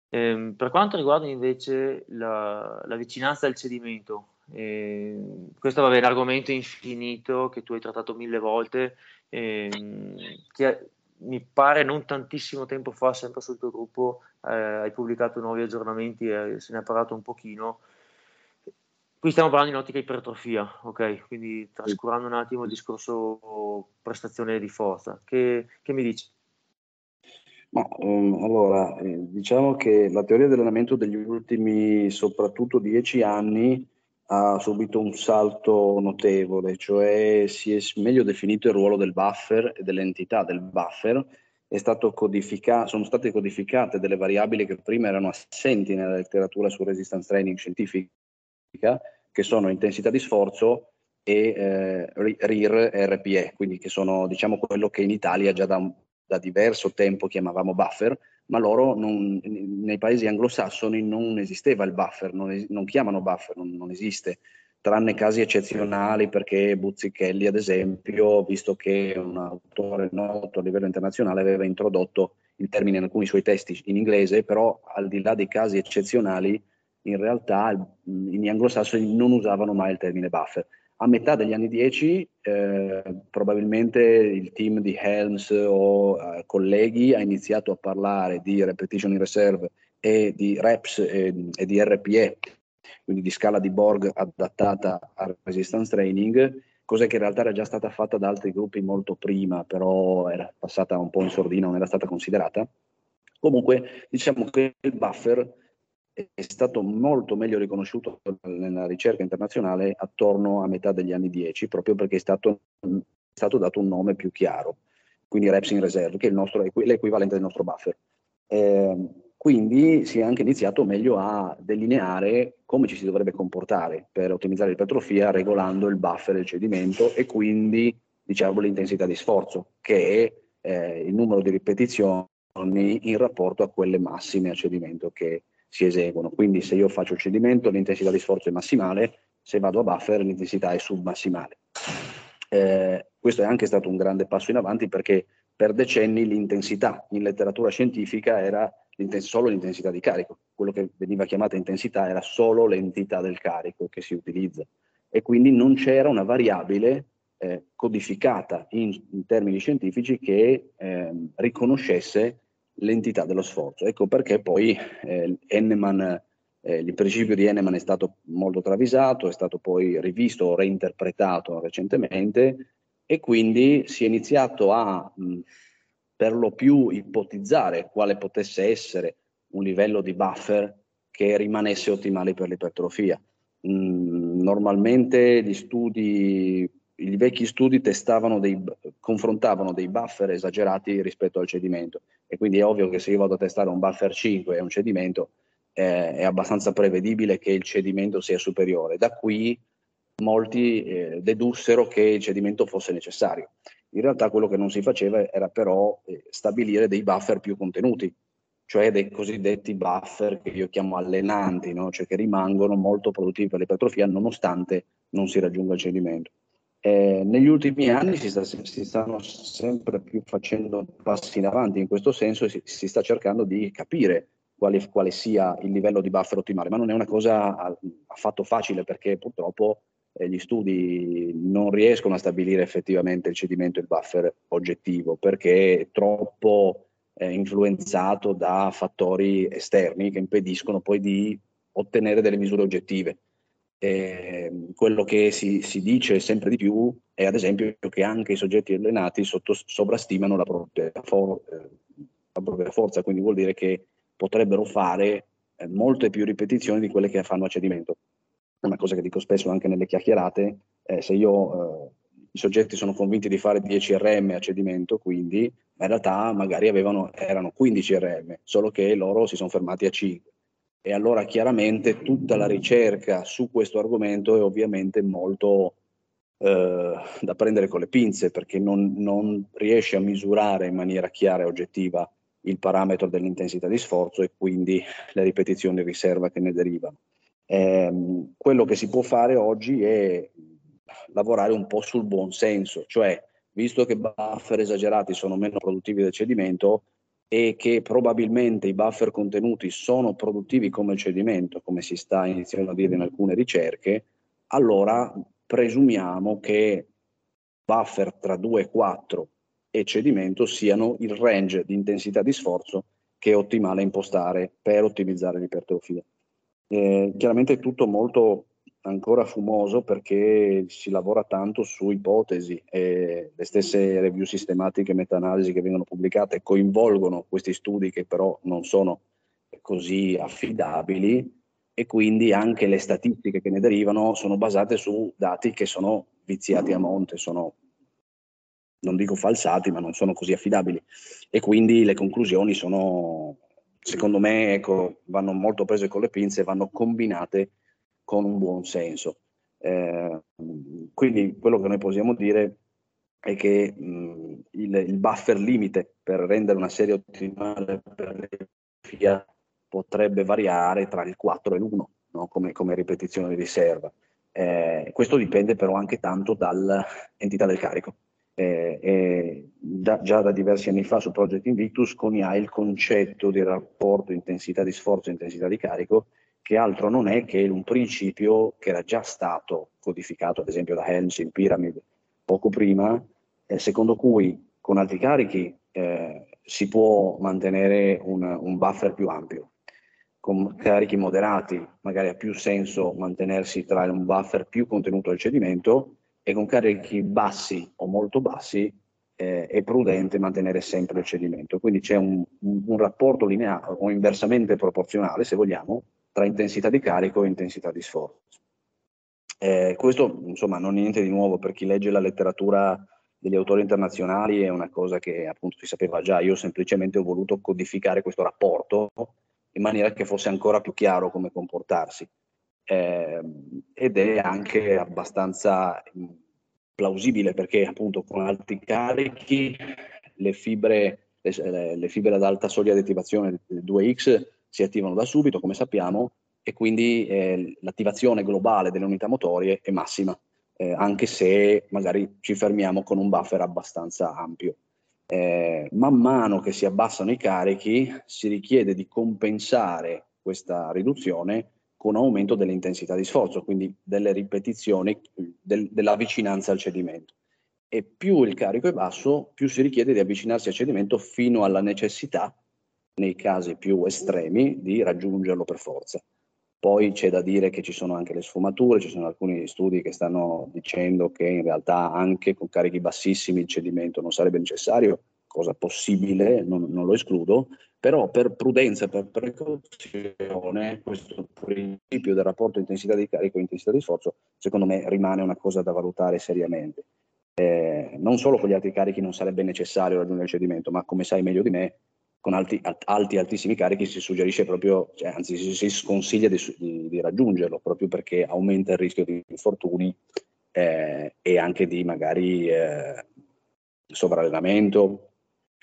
Eh, per quanto riguarda invece la, la vicinanza al cedimento, eh, questo è un argomento infinito che tu hai trattato mille volte, eh, che mi pare non tantissimo tempo fa, sempre sul tuo gruppo, eh, hai pubblicato nuovi aggiornamenti e se ne ha parlato un pochino. Qui stiamo parlando in ottica ipertrofia, ok? Quindi trascurando un attimo il discorso prestazione di forza. Che, che mi dici?
Ma um, allora, eh, diciamo che la teoria dell'allenamento degli ultimi soprattutto dieci anni ha subito un salto notevole, cioè si è meglio definito il ruolo del buffer e dell'entità del buffer, codifica- sono state codificate delle variabili che prima erano assenti nella letteratura su resistance training scientifica, che sono intensità di sforzo e eh, RIR RPE, quindi che sono diciamo quello che in Italia già da da diverso tempo chiamavamo buffer, ma loro non, nei paesi anglosassoni non esisteva il buffer, non, non chiamano buffer, non, non, esiste, tranne casi eccezionali perché Buzzichelli ad esempio, visto che un autore noto a livello internazionale aveva introdotto il termine in alcuni suoi testi in inglese, però al di là dei casi eccezionali in realtà in anglosassoni non usavano mai il termine buffer. A metà degli anni 10 eh, probabilmente il team di Helms o eh, colleghi ha iniziato a parlare di repetition in reserve e di reps e, e di RPE, quindi di scala di Borg adattata al resistance training, cosa che in realtà era già stata fatta da altri gruppi molto prima, però era passata un po' in sordina, non era stata considerata. Comunque diciamo che il buffer è stato molto meglio riconosciuto nella ricerca internazionale attorno a metà degli anni 10, proprio perché è stato, è stato dato un nome più chiaro, quindi reps in reserve, che è nostro, l'equivalente del nostro buffer. Eh, quindi si è anche iniziato meglio a delineare come ci si dovrebbe comportare per ottimizzare l'ipertrofia regolando il buffer del cedimento e quindi diciamo l'intensità di sforzo, che è eh, il numero di ripetizioni in rapporto a quelle massime a cedimento che si eseguono. Quindi se io faccio il cedimento l'intensità di sforzo è massimale, se vado a buffer l'intensità è submassimale. Eh, questo è anche stato un grande passo in avanti perché per decenni l'intensità in letteratura scientifica era solo l'intensità di carico. Quello che veniva chiamata intensità era solo l'entità del carico che si utilizza e quindi non c'era una variabile eh, codificata in, in, termini scientifici che eh, riconoscesse l'entità dello sforzo. Ecco perché poi eh, Henneman, eh, il principio di Henneman è stato molto travisato, è stato poi rivisto o reinterpretato recentemente e quindi si è iniziato a mh, per lo più ipotizzare quale potesse essere un livello di buffer che rimanesse ottimale per l'ipertrofia. Mm, normalmente gli studi i vecchi studi testavano dei, confrontavano dei buffer esagerati rispetto al cedimento e quindi è ovvio che se io vado a testare un buffer 5 e un cedimento eh, è abbastanza prevedibile che il cedimento sia superiore. Da qui molti eh, dedussero che il cedimento fosse necessario. In realtà quello che non si faceva era però eh, stabilire dei buffer più contenuti, cioè dei cosiddetti buffer che io chiamo allenanti, no? cioè che rimangono molto produttivi per l'ipertrofia nonostante non si raggiunga il cedimento. Eh, negli ultimi anni si, sta, si, stanno sempre più facendo passi in avanti in questo senso e si, si sta cercando di capire quale, quale, sia il livello di buffer ottimale, ma non è una cosa affatto facile perché purtroppo eh, gli studi non riescono a stabilire effettivamente il cedimento e il buffer oggettivo perché è troppo eh, influenzato da fattori esterni che impediscono poi di ottenere delle misure oggettive. Eh, quello che si, si, dice sempre di più è ad esempio che anche i soggetti allenati sotto, sovrastimano la propria, for, eh, la propria, forza, quindi vuol dire che potrebbero fare eh, molte più ripetizioni di quelle che fanno a cedimento. Una cosa che dico spesso anche nelle chiacchierate, se io, eh, i soggetti sono convinti di fare 10 RM a cedimento, quindi in realtà magari avevano, erano 15 RM, solo che loro si sono fermati a 5 e allora chiaramente tutta la ricerca su questo argomento è ovviamente molto eh, da prendere con le pinze perché non, non, riesce a misurare in maniera chiara e oggettiva il parametro dell'intensità di sforzo e quindi le ripetizioni di riserva che ne derivano. Eh, quello che si può fare oggi è lavorare un po' sul buon senso, cioè visto che buffer esagerati sono meno produttivi del cedimento, e che probabilmente i buffer contenuti sono produttivi come cedimento, come si sta iniziando a dire in alcune ricerche, allora presumiamo che buffer tra 2 e 4 e cedimento siano il range di intensità di sforzo che è ottimale impostare per ottimizzare l'ipertrofia. Eh, chiaramente è tutto molto ancora fumoso perché si lavora tanto su ipotesi e le stesse review sistematiche meta-analisi che vengono pubblicate coinvolgono questi studi che però non sono così affidabili e quindi anche le statistiche che ne derivano sono basate su dati che sono viziati a monte, sono non dico falsati, ma non sono così affidabili. E quindi le conclusioni sono secondo me ecco, vanno molto prese con le pinze e vanno combinate con un buon senso. Eh, quindi quello che noi possiamo dire è che mh, il, il, buffer limite per rendere una serie ottimale per le FIA potrebbe variare tra il 4 e l'1 no? come, come, ripetizione di riserva. Eh, questo dipende però anche tanto dall'entità del carico. Eh, da, già da diversi anni fa su Project Invictus CONIA il concetto di rapporto intensità di sforzo e intensità di carico che altro non è che un principio che era già stato codificato, ad esempio da Helms in Pyramid poco prima, eh, secondo cui con alti carichi eh, si può mantenere un, un buffer più ampio. Con carichi moderati magari ha più senso mantenersi tra un buffer più contenuto al cedimento e con carichi bassi o molto bassi eh, è prudente mantenere sempre il cedimento. Quindi c'è un, un, un rapporto lineare o inversamente proporzionale, se vogliamo, tra intensità di carico e intensità di sforzo. Eh, questo insomma non è niente di nuovo per chi legge la letteratura degli autori internazionali, è una cosa che appunto si sapeva già, io semplicemente ho voluto codificare questo rapporto in maniera che fosse ancora più chiaro come comportarsi. Eh, ed è anche abbastanza plausibile perché appunto con alti carichi le fibre, le, le fibre ad alta soglia di attivazione 2X si attivano da subito, come sappiamo, e quindi eh, l'attivazione globale delle unità motorie è massima, eh, anche se magari ci fermiamo con un buffer abbastanza ampio. Eh, man mano che si abbassano i carichi si richiede di compensare questa riduzione con aumento dell'intensità di sforzo, quindi delle ripetizioni del, della vicinanza al cedimento. E più il carico è basso, più si richiede di avvicinarsi al cedimento fino alla necessità nei casi più estremi di raggiungerlo per forza. Poi c'è da dire che ci sono anche le sfumature, ci sono alcuni studi che stanno dicendo che in realtà anche con carichi bassissimi il cedimento non sarebbe necessario, cosa possibile, non, non lo escludo, però per prudenza, per precauzione, questo principio del rapporto intensità di carico e intensità di sforzo, secondo me rimane una cosa da valutare seriamente. Eh, non solo con gli altri carichi non sarebbe necessario raggiungere il cedimento, ma come sai meglio di me, con alti, alti altissimi carichi si suggerisce proprio, cioè, anzi si, si sconsiglia di, di, di, raggiungerlo proprio perché aumenta il rischio di infortuni eh, e anche di magari eh, sovrallenamento,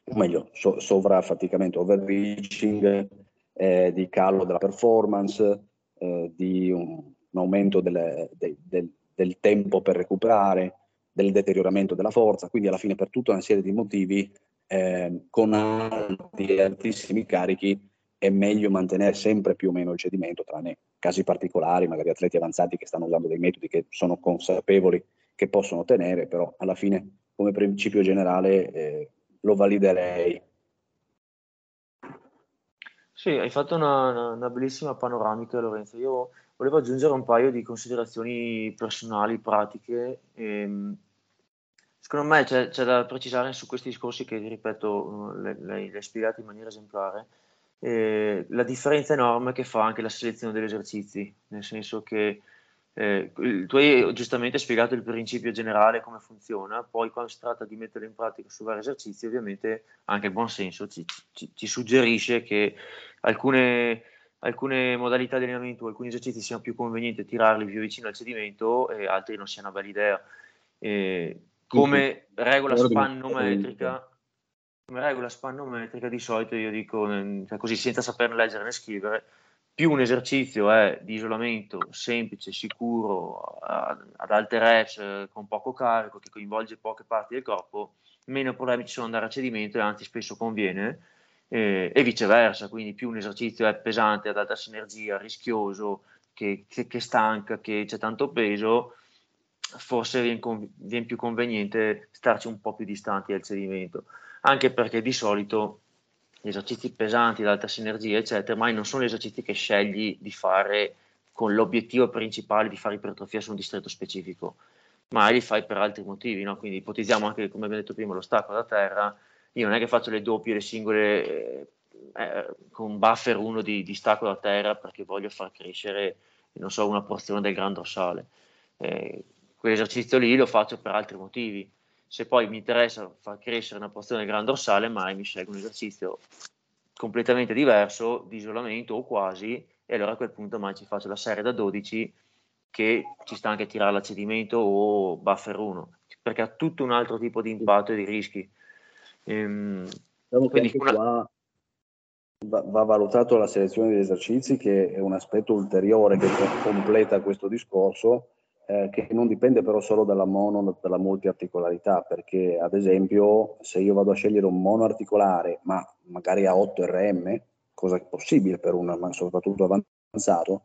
o meglio, so, sovraffaticamento, overreaching, eh, di calo della performance, eh, di un, un aumento delle, de, de, del tempo per recuperare, del deterioramento della forza, quindi alla fine per tutta una serie di motivi eh, con alti e altissimi carichi è meglio mantenere sempre più o meno il cedimento, tranne casi particolari, magari atleti avanzati che stanno usando dei metodi che sono consapevoli che possono tenere, però alla fine come principio generale eh, lo validerei.
Sì, hai fatto una, una, bellissima panoramica Lorenzo. Io volevo aggiungere un paio di considerazioni personali, pratiche. Ehm, Secondo me c'è, c'è, da precisare su questi discorsi che, ripeto, le, le, le spiegate in maniera esemplare, eh, la differenza enorme che fa anche la selezione degli esercizi, nel senso che eh, tu hai giustamente spiegato il principio generale, come funziona, poi quando si tratta di metterlo in pratica su vari esercizi, ovviamente anche il buon senso ci, ci, ci suggerisce che alcune, alcune, modalità di allenamento, alcuni esercizi siano più convenienti tirarli più vicino al cedimento e altri non sia una bella idea. Eh, come regola spannometrica come regola spannometrica di solito io dico cioè così senza saperne leggere né scrivere più un esercizio è di isolamento semplice, sicuro, ad alte reps, con poco carico, che coinvolge poche parti del corpo, meno problemi ci sono andare a cedimento e anzi spesso conviene, eh, e viceversa, quindi più un esercizio è pesante, ad alta sinergia, rischioso, che, che, che stanca, che c'è tanto peso, forse viene, più conveniente starci un po' più distanti dal cedimento, anche perché di solito gli esercizi pesanti, l'alta sinergia, eccetera, mai non sono gli esercizi che scegli di fare con l'obiettivo principale di fare ipertrofia su un distretto specifico, ma li fai per altri motivi, no? quindi ipotizziamo anche, come abbiamo detto prima, lo stacco da terra, io non è che faccio le doppie, le singole eh, eh, con buffer 1 di, di, stacco da terra perché voglio far crescere, non so, una porzione del gran dorsale. Eh, quell'esercizio lì lo faccio per altri motivi. Se poi mi interessa far crescere una porzione del gran dorsale, mai mi scelgo un esercizio completamente diverso, di isolamento o quasi, e allora a quel punto mai ci faccio la serie da 12 che ci sta anche a tirare l'accedimento o buffer 1, perché ha tutto un altro tipo di impatto e di rischi.
Ehm, diciamo quindi una... qua va, va valutato la selezione degli esercizi, che è un aspetto ulteriore che completa questo discorso, eh, che non dipende però solo dalla mono, dalla multiarticolarità, perché ad esempio se io vado a scegliere un monoarticolare, ma magari a 8 RM, cosa possibile per una, ma soprattutto avanzato,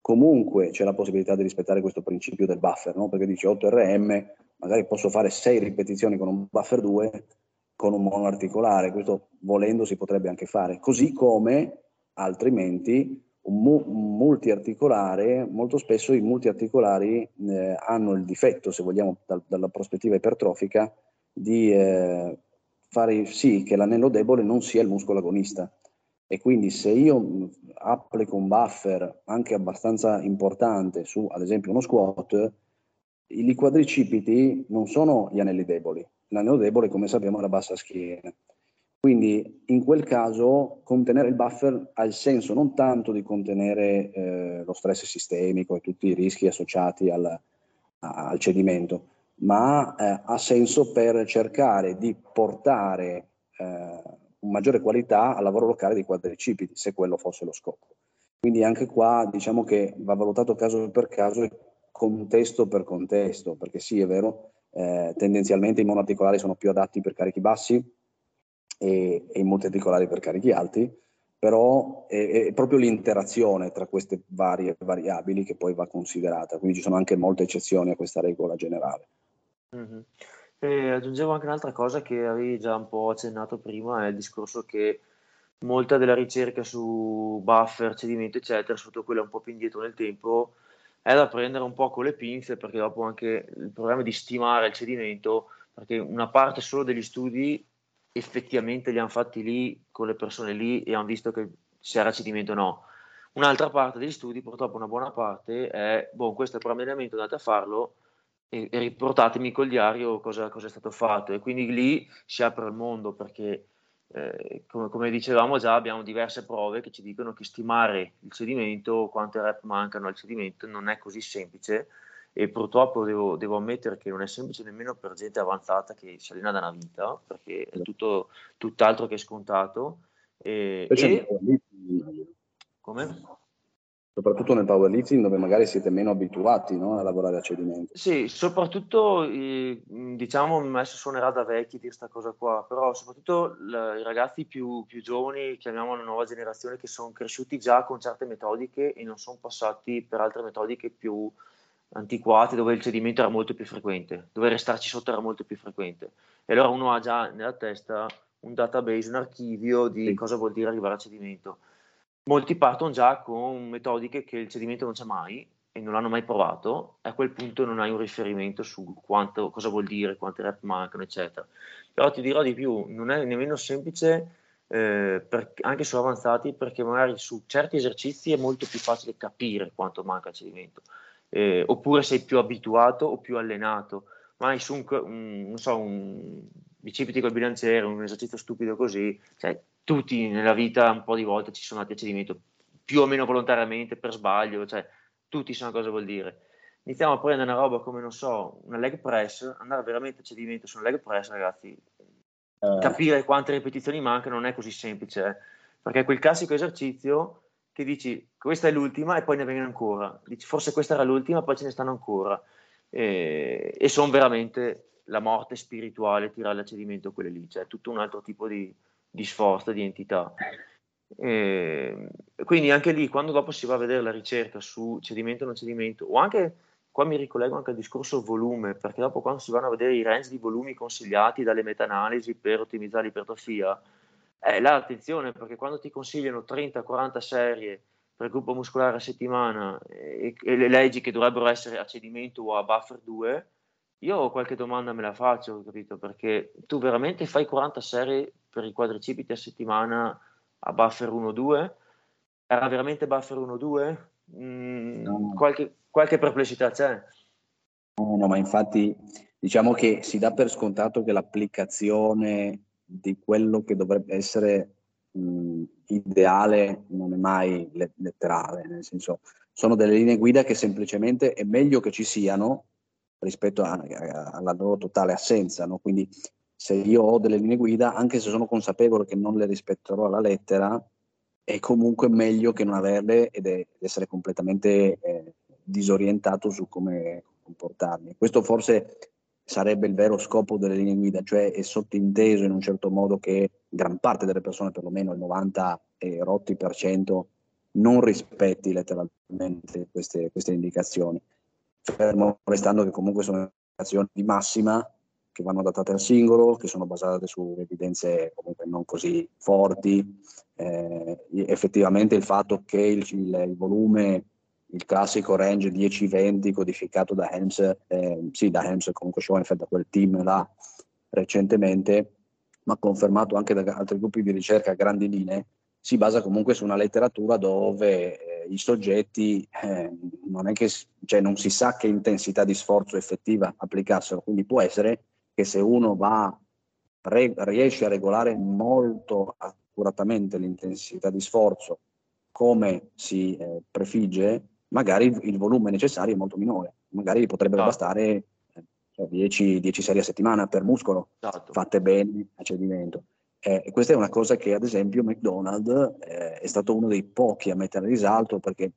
comunque c'è la possibilità di rispettare questo principio del buffer, no? perché dice 8 RM, magari posso fare 6 ripetizioni con un buffer 2 con un monoarticolare, questo volendo si potrebbe anche fare, così come altrimenti un, un multiarticolare, molto spesso i multiarticolari eh, hanno il difetto, se vogliamo dal, dalla prospettiva ipertrofica, di eh, fare sì che l'anello debole non sia il muscolo agonista. E quindi se io applico un buffer anche abbastanza importante su, ad esempio, uno squat, i quadricipiti non sono gli anelli deboli. L'anello debole, come sappiamo, è la bassa schiena. Quindi in quel caso contenere il buffer ha il senso non tanto di contenere eh, lo stress sistemico e tutti i rischi associati al, al cedimento, ma eh, ha senso per cercare di portare eh, maggiore qualità al lavoro locale dei quadricipiti, se quello fosse lo scopo. Quindi anche qua diciamo che va valutato caso per caso e contesto per contesto, perché sì, è vero, eh, tendenzialmente i monoarticolari sono più adatti per carichi bassi, e, e i multiarticolari per carichi alti, però è, è, proprio l'interazione tra queste varie variabili che poi va considerata, quindi ci sono anche molte eccezioni a questa regola generale.
Mm-hmm. E aggiungevo anche un'altra cosa che avevi già un po' accennato prima, è il discorso che molta della ricerca su buffer, cedimento, eccetera, sotto quella un po' più indietro nel tempo, è da prendere un po' con le pinze, perché dopo anche il problema di stimare il cedimento, perché una parte solo degli studi effettivamente li hanno fatti lì con le persone lì e hanno visto che c'era cedimento o no. Un'altra parte degli studi, purtroppo una buona parte, è, boh, questo è il programma andate a farlo e, e riportatemi col diario cosa, cosa, è stato fatto. E quindi lì si apre il mondo perché, eh, come, come, dicevamo già, abbiamo diverse prove che ci dicono che stimare il cedimento, quante rep mancano al cedimento, non è così semplice e purtroppo devo, devo, ammettere che non è semplice nemmeno per gente avanzata che si allena da una vita, perché è tutto, tutt'altro che scontato. E, e... Come?
Soprattutto nel powerlifting dove magari siete meno abituati no, a lavorare a cedimento.
Sì, soprattutto eh, diciamo, adesso suonerà da vecchi di questa cosa qua, però soprattutto la, i ragazzi più, più giovani, chiamiamo la nuova generazione, che sono cresciuti già con certe metodiche e non sono passati per altre metodiche più, antiquate dove il cedimento era molto più frequente, dove restarci sotto era molto più frequente. E allora uno ha già nella testa un database, un archivio di sì. cosa vuol dire arrivare al cedimento. Molti partono già con metodiche che il cedimento non c'è mai e non l'hanno mai provato, e a quel punto non hai un riferimento su quanto, cosa vuol dire, quante rep mancano, eccetera. Però ti dirò di più, non è nemmeno semplice eh, per, anche su avanzati, perché magari su certi esercizi è molto più facile capire quanto manca il cedimento eh, oppure sei più abituato o più allenato. Ma su un, un, non so, un bicipiti col bilanciere, un esercizio stupido così, cioè, tutti nella vita un po' di volte ci sono andati a cedimento, più o meno volontariamente, per sbaglio, cioè, tutti sanno cosa vuol dire. Iniziamo a prendere una roba come, non so, una leg press, andare veramente a cedimento su una leg press, ragazzi, eh. capire quante ripetizioni mancano non è così semplice, eh? perché quel classico esercizio che dici questa è l'ultima e poi ne vengono ancora, dici forse questa era l'ultima, poi ce ne stanno ancora e, e sono veramente la morte spirituale tirare a cedimento quelle lì, cioè tutto un altro tipo di, di sforzo, di entità. E, quindi anche lì, quando dopo si va a vedere la ricerca su cedimento o non cedimento, o anche qua mi ricollego anche al discorso volume, perché dopo quando si vanno a vedere i range di volumi consigliati dalle meta-analisi per ottimizzare l'ipertrofia, eh, là attenzione perché quando ti consigliano 30-40 serie per gruppo muscolare a settimana e, e, le leggi che dovrebbero essere a cedimento o a buffer 2, io qualche domanda me la faccio, capito? Perché tu veramente fai 40 serie per i quadricipiti a settimana a buffer 1-2? Era veramente buffer 1-2? Mm, no. qualche, qualche perplessità c'è?
No, no, ma infatti diciamo che si dà per scontato che l'applicazione di quello che dovrebbe essere mh, ideale non è mai letterale, nel senso sono delle linee guida che semplicemente è meglio che ci siano rispetto a, a, alla loro totale assenza, no? quindi se io ho delle linee guida, anche se sono consapevole che non le rispetterò alla lettera, è comunque meglio che non averle ed, è, essere completamente eh, disorientato su come comportarmi. Questo forse sarebbe il vero scopo delle linee guida, cioè è sottinteso in un certo modo che gran parte delle persone, perlomeno il 90 e rotti per cento, non rispetti letteralmente queste, queste indicazioni, fermo restando che comunque sono indicazioni di massima che vanno adattate al singolo, che sono basate su evidenze comunque non così forti. Eh, effettivamente il fatto che il, il, il, volume, il classico range 10-20 codificato da Helms, eh, sì da Helms comunque Schoenfeld, da quel team là recentemente, ma confermato anche da altri gruppi di ricerca a grandi linee, si basa comunque su una letteratura dove eh, i soggetti eh, non è che cioè, non si sa che intensità di sforzo effettiva applicassero, quindi può essere che se uno va, re, riesce a regolare molto accuratamente l'intensità di sforzo come si eh, prefigge, magari il, il, volume necessario è molto minore, magari potrebbero. Esatto. bastare 10, 10, serie a settimana per muscolo, esatto. fatte bene a cedimento. Eh, questa è una cosa che ad esempio McDonald's eh, è stato uno dei pochi a mettere in risalto perché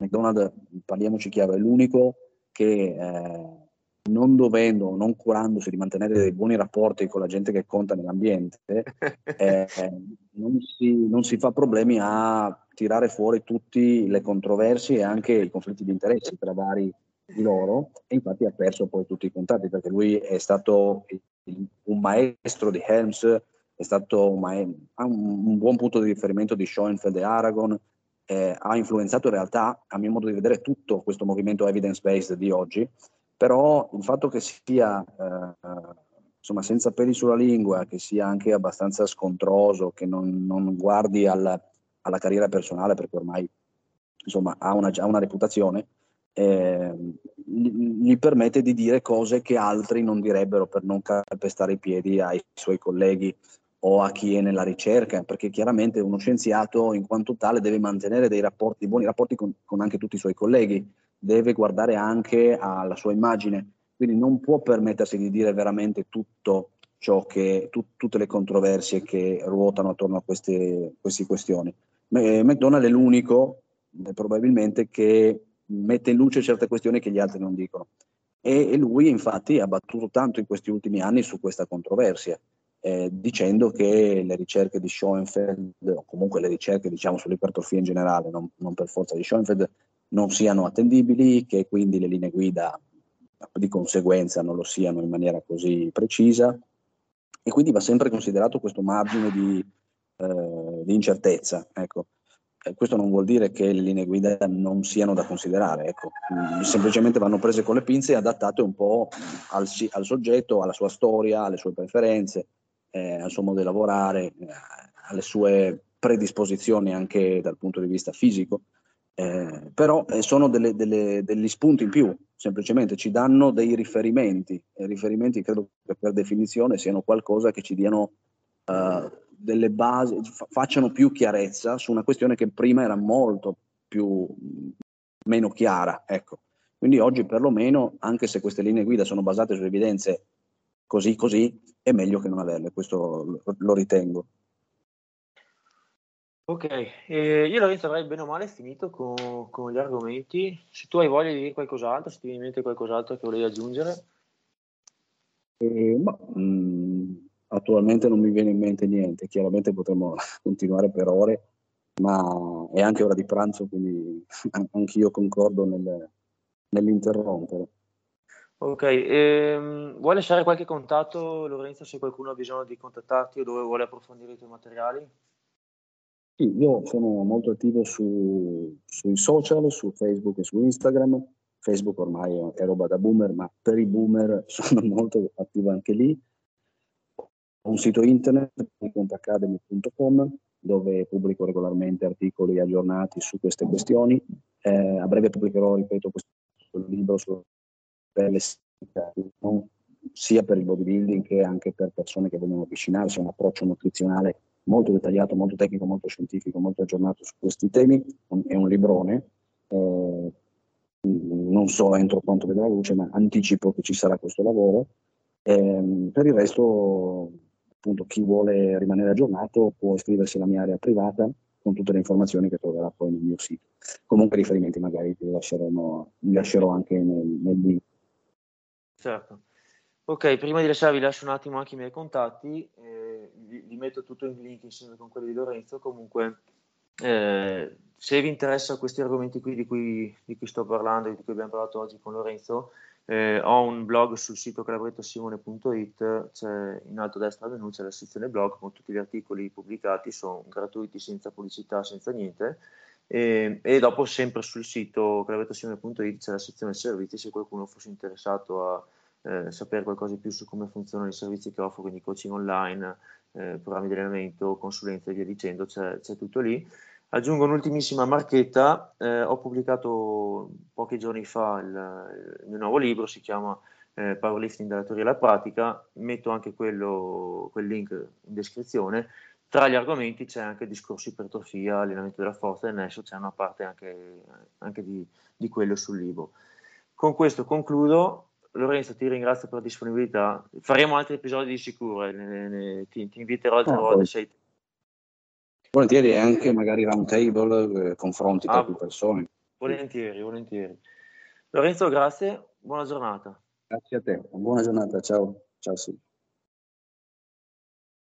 McDonald's, parliamoci chiaro, è l'unico che eh, non dovendo, non curandosi di mantenere dei buoni rapporti con la gente che conta nell'ambiente, eh, non, si, non, si, fa problemi a tirare fuori tutte le controversie e anche i conflitti di interessi tra vari di loro. E infatti ha perso poi tutti i contatti perché lui è stato un maestro di Helms, è stato un, maestro, un, buon punto di riferimento di Schoenfeld e Aragon, eh, ha influenzato in realtà, a mio modo di vedere, tutto questo movimento evidence-based di oggi, però il fatto che sia eh, insomma, senza peli sulla lingua, che sia anche abbastanza scontroso, che non, non guardi al, alla carriera personale perché ormai insomma, ha, una, ha una reputazione, eh, gli permette di dire cose che altri non direbbero per non calpestare i piedi ai suoi colleghi o a chi è nella ricerca, perché chiaramente uno scienziato in quanto tale deve mantenere dei rapporti, buoni rapporti con, con anche tutti i suoi colleghi, deve guardare anche alla sua immagine, quindi non può permettersi di dire veramente tutto ciò che, tu, tutte le controversie che ruotano attorno a queste, queste questioni. McDonald's è l'unico, eh, probabilmente, che mette in luce certe questioni che gli altri non dicono. E, e lui infatti ha battuto tanto in questi ultimi anni su questa controversia, eh, dicendo che le ricerche di Schoenfeld, o comunque le ricerche diciamo, sull'ipertrofia in generale, non, non per forza di Schoenfeld, non siano attendibili, che quindi le linee guida di conseguenza non lo siano in maniera così precisa e quindi va sempre considerato questo margine di, eh, di incertezza. Ecco. Eh, questo non vuol dire che le linee guida non siano da considerare, ecco. Mm, semplicemente vanno prese con le pinze e adattate un po' al, al soggetto, alla sua storia, alle sue preferenze, eh, al suo modo di lavorare, eh, alle sue predisposizioni anche dal punto di vista fisico. Eh, però eh, sono delle, delle, degli spunti in più, semplicemente ci danno dei riferimenti, e riferimenti credo che per definizione siano qualcosa che ci diano uh, delle basi, facciano più chiarezza su una questione che prima era molto più, meno chiara. Ecco. Quindi oggi perlomeno, anche se queste linee guida sono basate su evidenze così così, è meglio che non averle, questo lo, ritengo.
Ok, eh, io Lorenzo avrei bene o male finito con, con, gli argomenti. Se tu hai voglia di dire qualcos'altro, se ti viene in mente qualcos'altro che volevi aggiungere.
Eh, ma, mh, mm, attualmente non mi viene in mente niente, chiaramente potremmo continuare per ore, ma è anche ora di pranzo, quindi anch'io concordo nel, nell'interrompere.
Ok, ehm, vuoi lasciare qualche contatto Lorenzo se qualcuno ha bisogno di contattarti o dove vuole approfondire i tuoi materiali?
Sì, io sono molto attivo su, sui social, su Facebook e su Instagram. Facebook ormai è roba da boomer, ma per i boomer sono molto attivo anche lì un sito internet, contacademy.com, dove pubblico regolarmente articoli aggiornati su queste questioni. Eh, a breve pubblicherò, ripeto, questo libro su, per le sia per il bodybuilding che anche per persone che vogliono avvicinarsi a un approccio nutrizionale molto dettagliato, molto tecnico, molto scientifico, molto aggiornato su questi temi. È un librone. Eh, non so entro quanto vedrà la luce, ma anticipo che ci sarà questo lavoro. Eh, per il resto appunto chi vuole rimanere aggiornato può iscriversi alla mia area privata con tutte le informazioni che troverà poi nel mio sito. Comunque riferimenti magari li, li lascerò anche nel, nel link.
Certo. Ok, prima di lasciarvi lascio un attimo anche i miei contatti, eh, vi, vi, metto tutto in link insieme con quelli di Lorenzo, comunque Eh, se vi interessano questi argomenti qui di cui, di cui, sto parlando, di cui abbiamo parlato oggi con Lorenzo, eh, ho un blog sul sito calabrettosimone.it, c'è in alto a destra menu c'è la sezione blog con tutti gli articoli pubblicati, sono gratuiti senza pubblicità, senza niente. E, e dopo sempre sul sito calabrettosimone.it c'è la sezione servizi se qualcuno fosse interessato a eh, sapere qualcosa di più su come funzionano i servizi che offro, quindi coaching online, eh, programmi di allenamento, consulenze e via dicendo, c'è, c'è tutto lì. Aggiungo un'ultimissima marchetta, eh, ho pubblicato pochi giorni fa il, il mio nuovo libro, si chiama eh, Powerlifting dalla teoria alla pratica, metto anche quello, quel link in descrizione. Tra gli argomenti c'è anche il discorso ipertrofia, allenamento della forza e del nesso, c'è una parte anche, anche di, di quello sul libro. Con questo concludo, Lorenzo, ti ringrazio per la disponibilità. Faremo altri episodi di sicuro, ne, ne, ti, ti, inviterò altre ah, volte. Sei...
Volentieri anche magari round table, eh, confronti tra ah, più persone.
Volentieri, volentieri. Lorenzo, grazie, buona giornata.
Grazie a te, buona giornata, ciao. Ciao sì.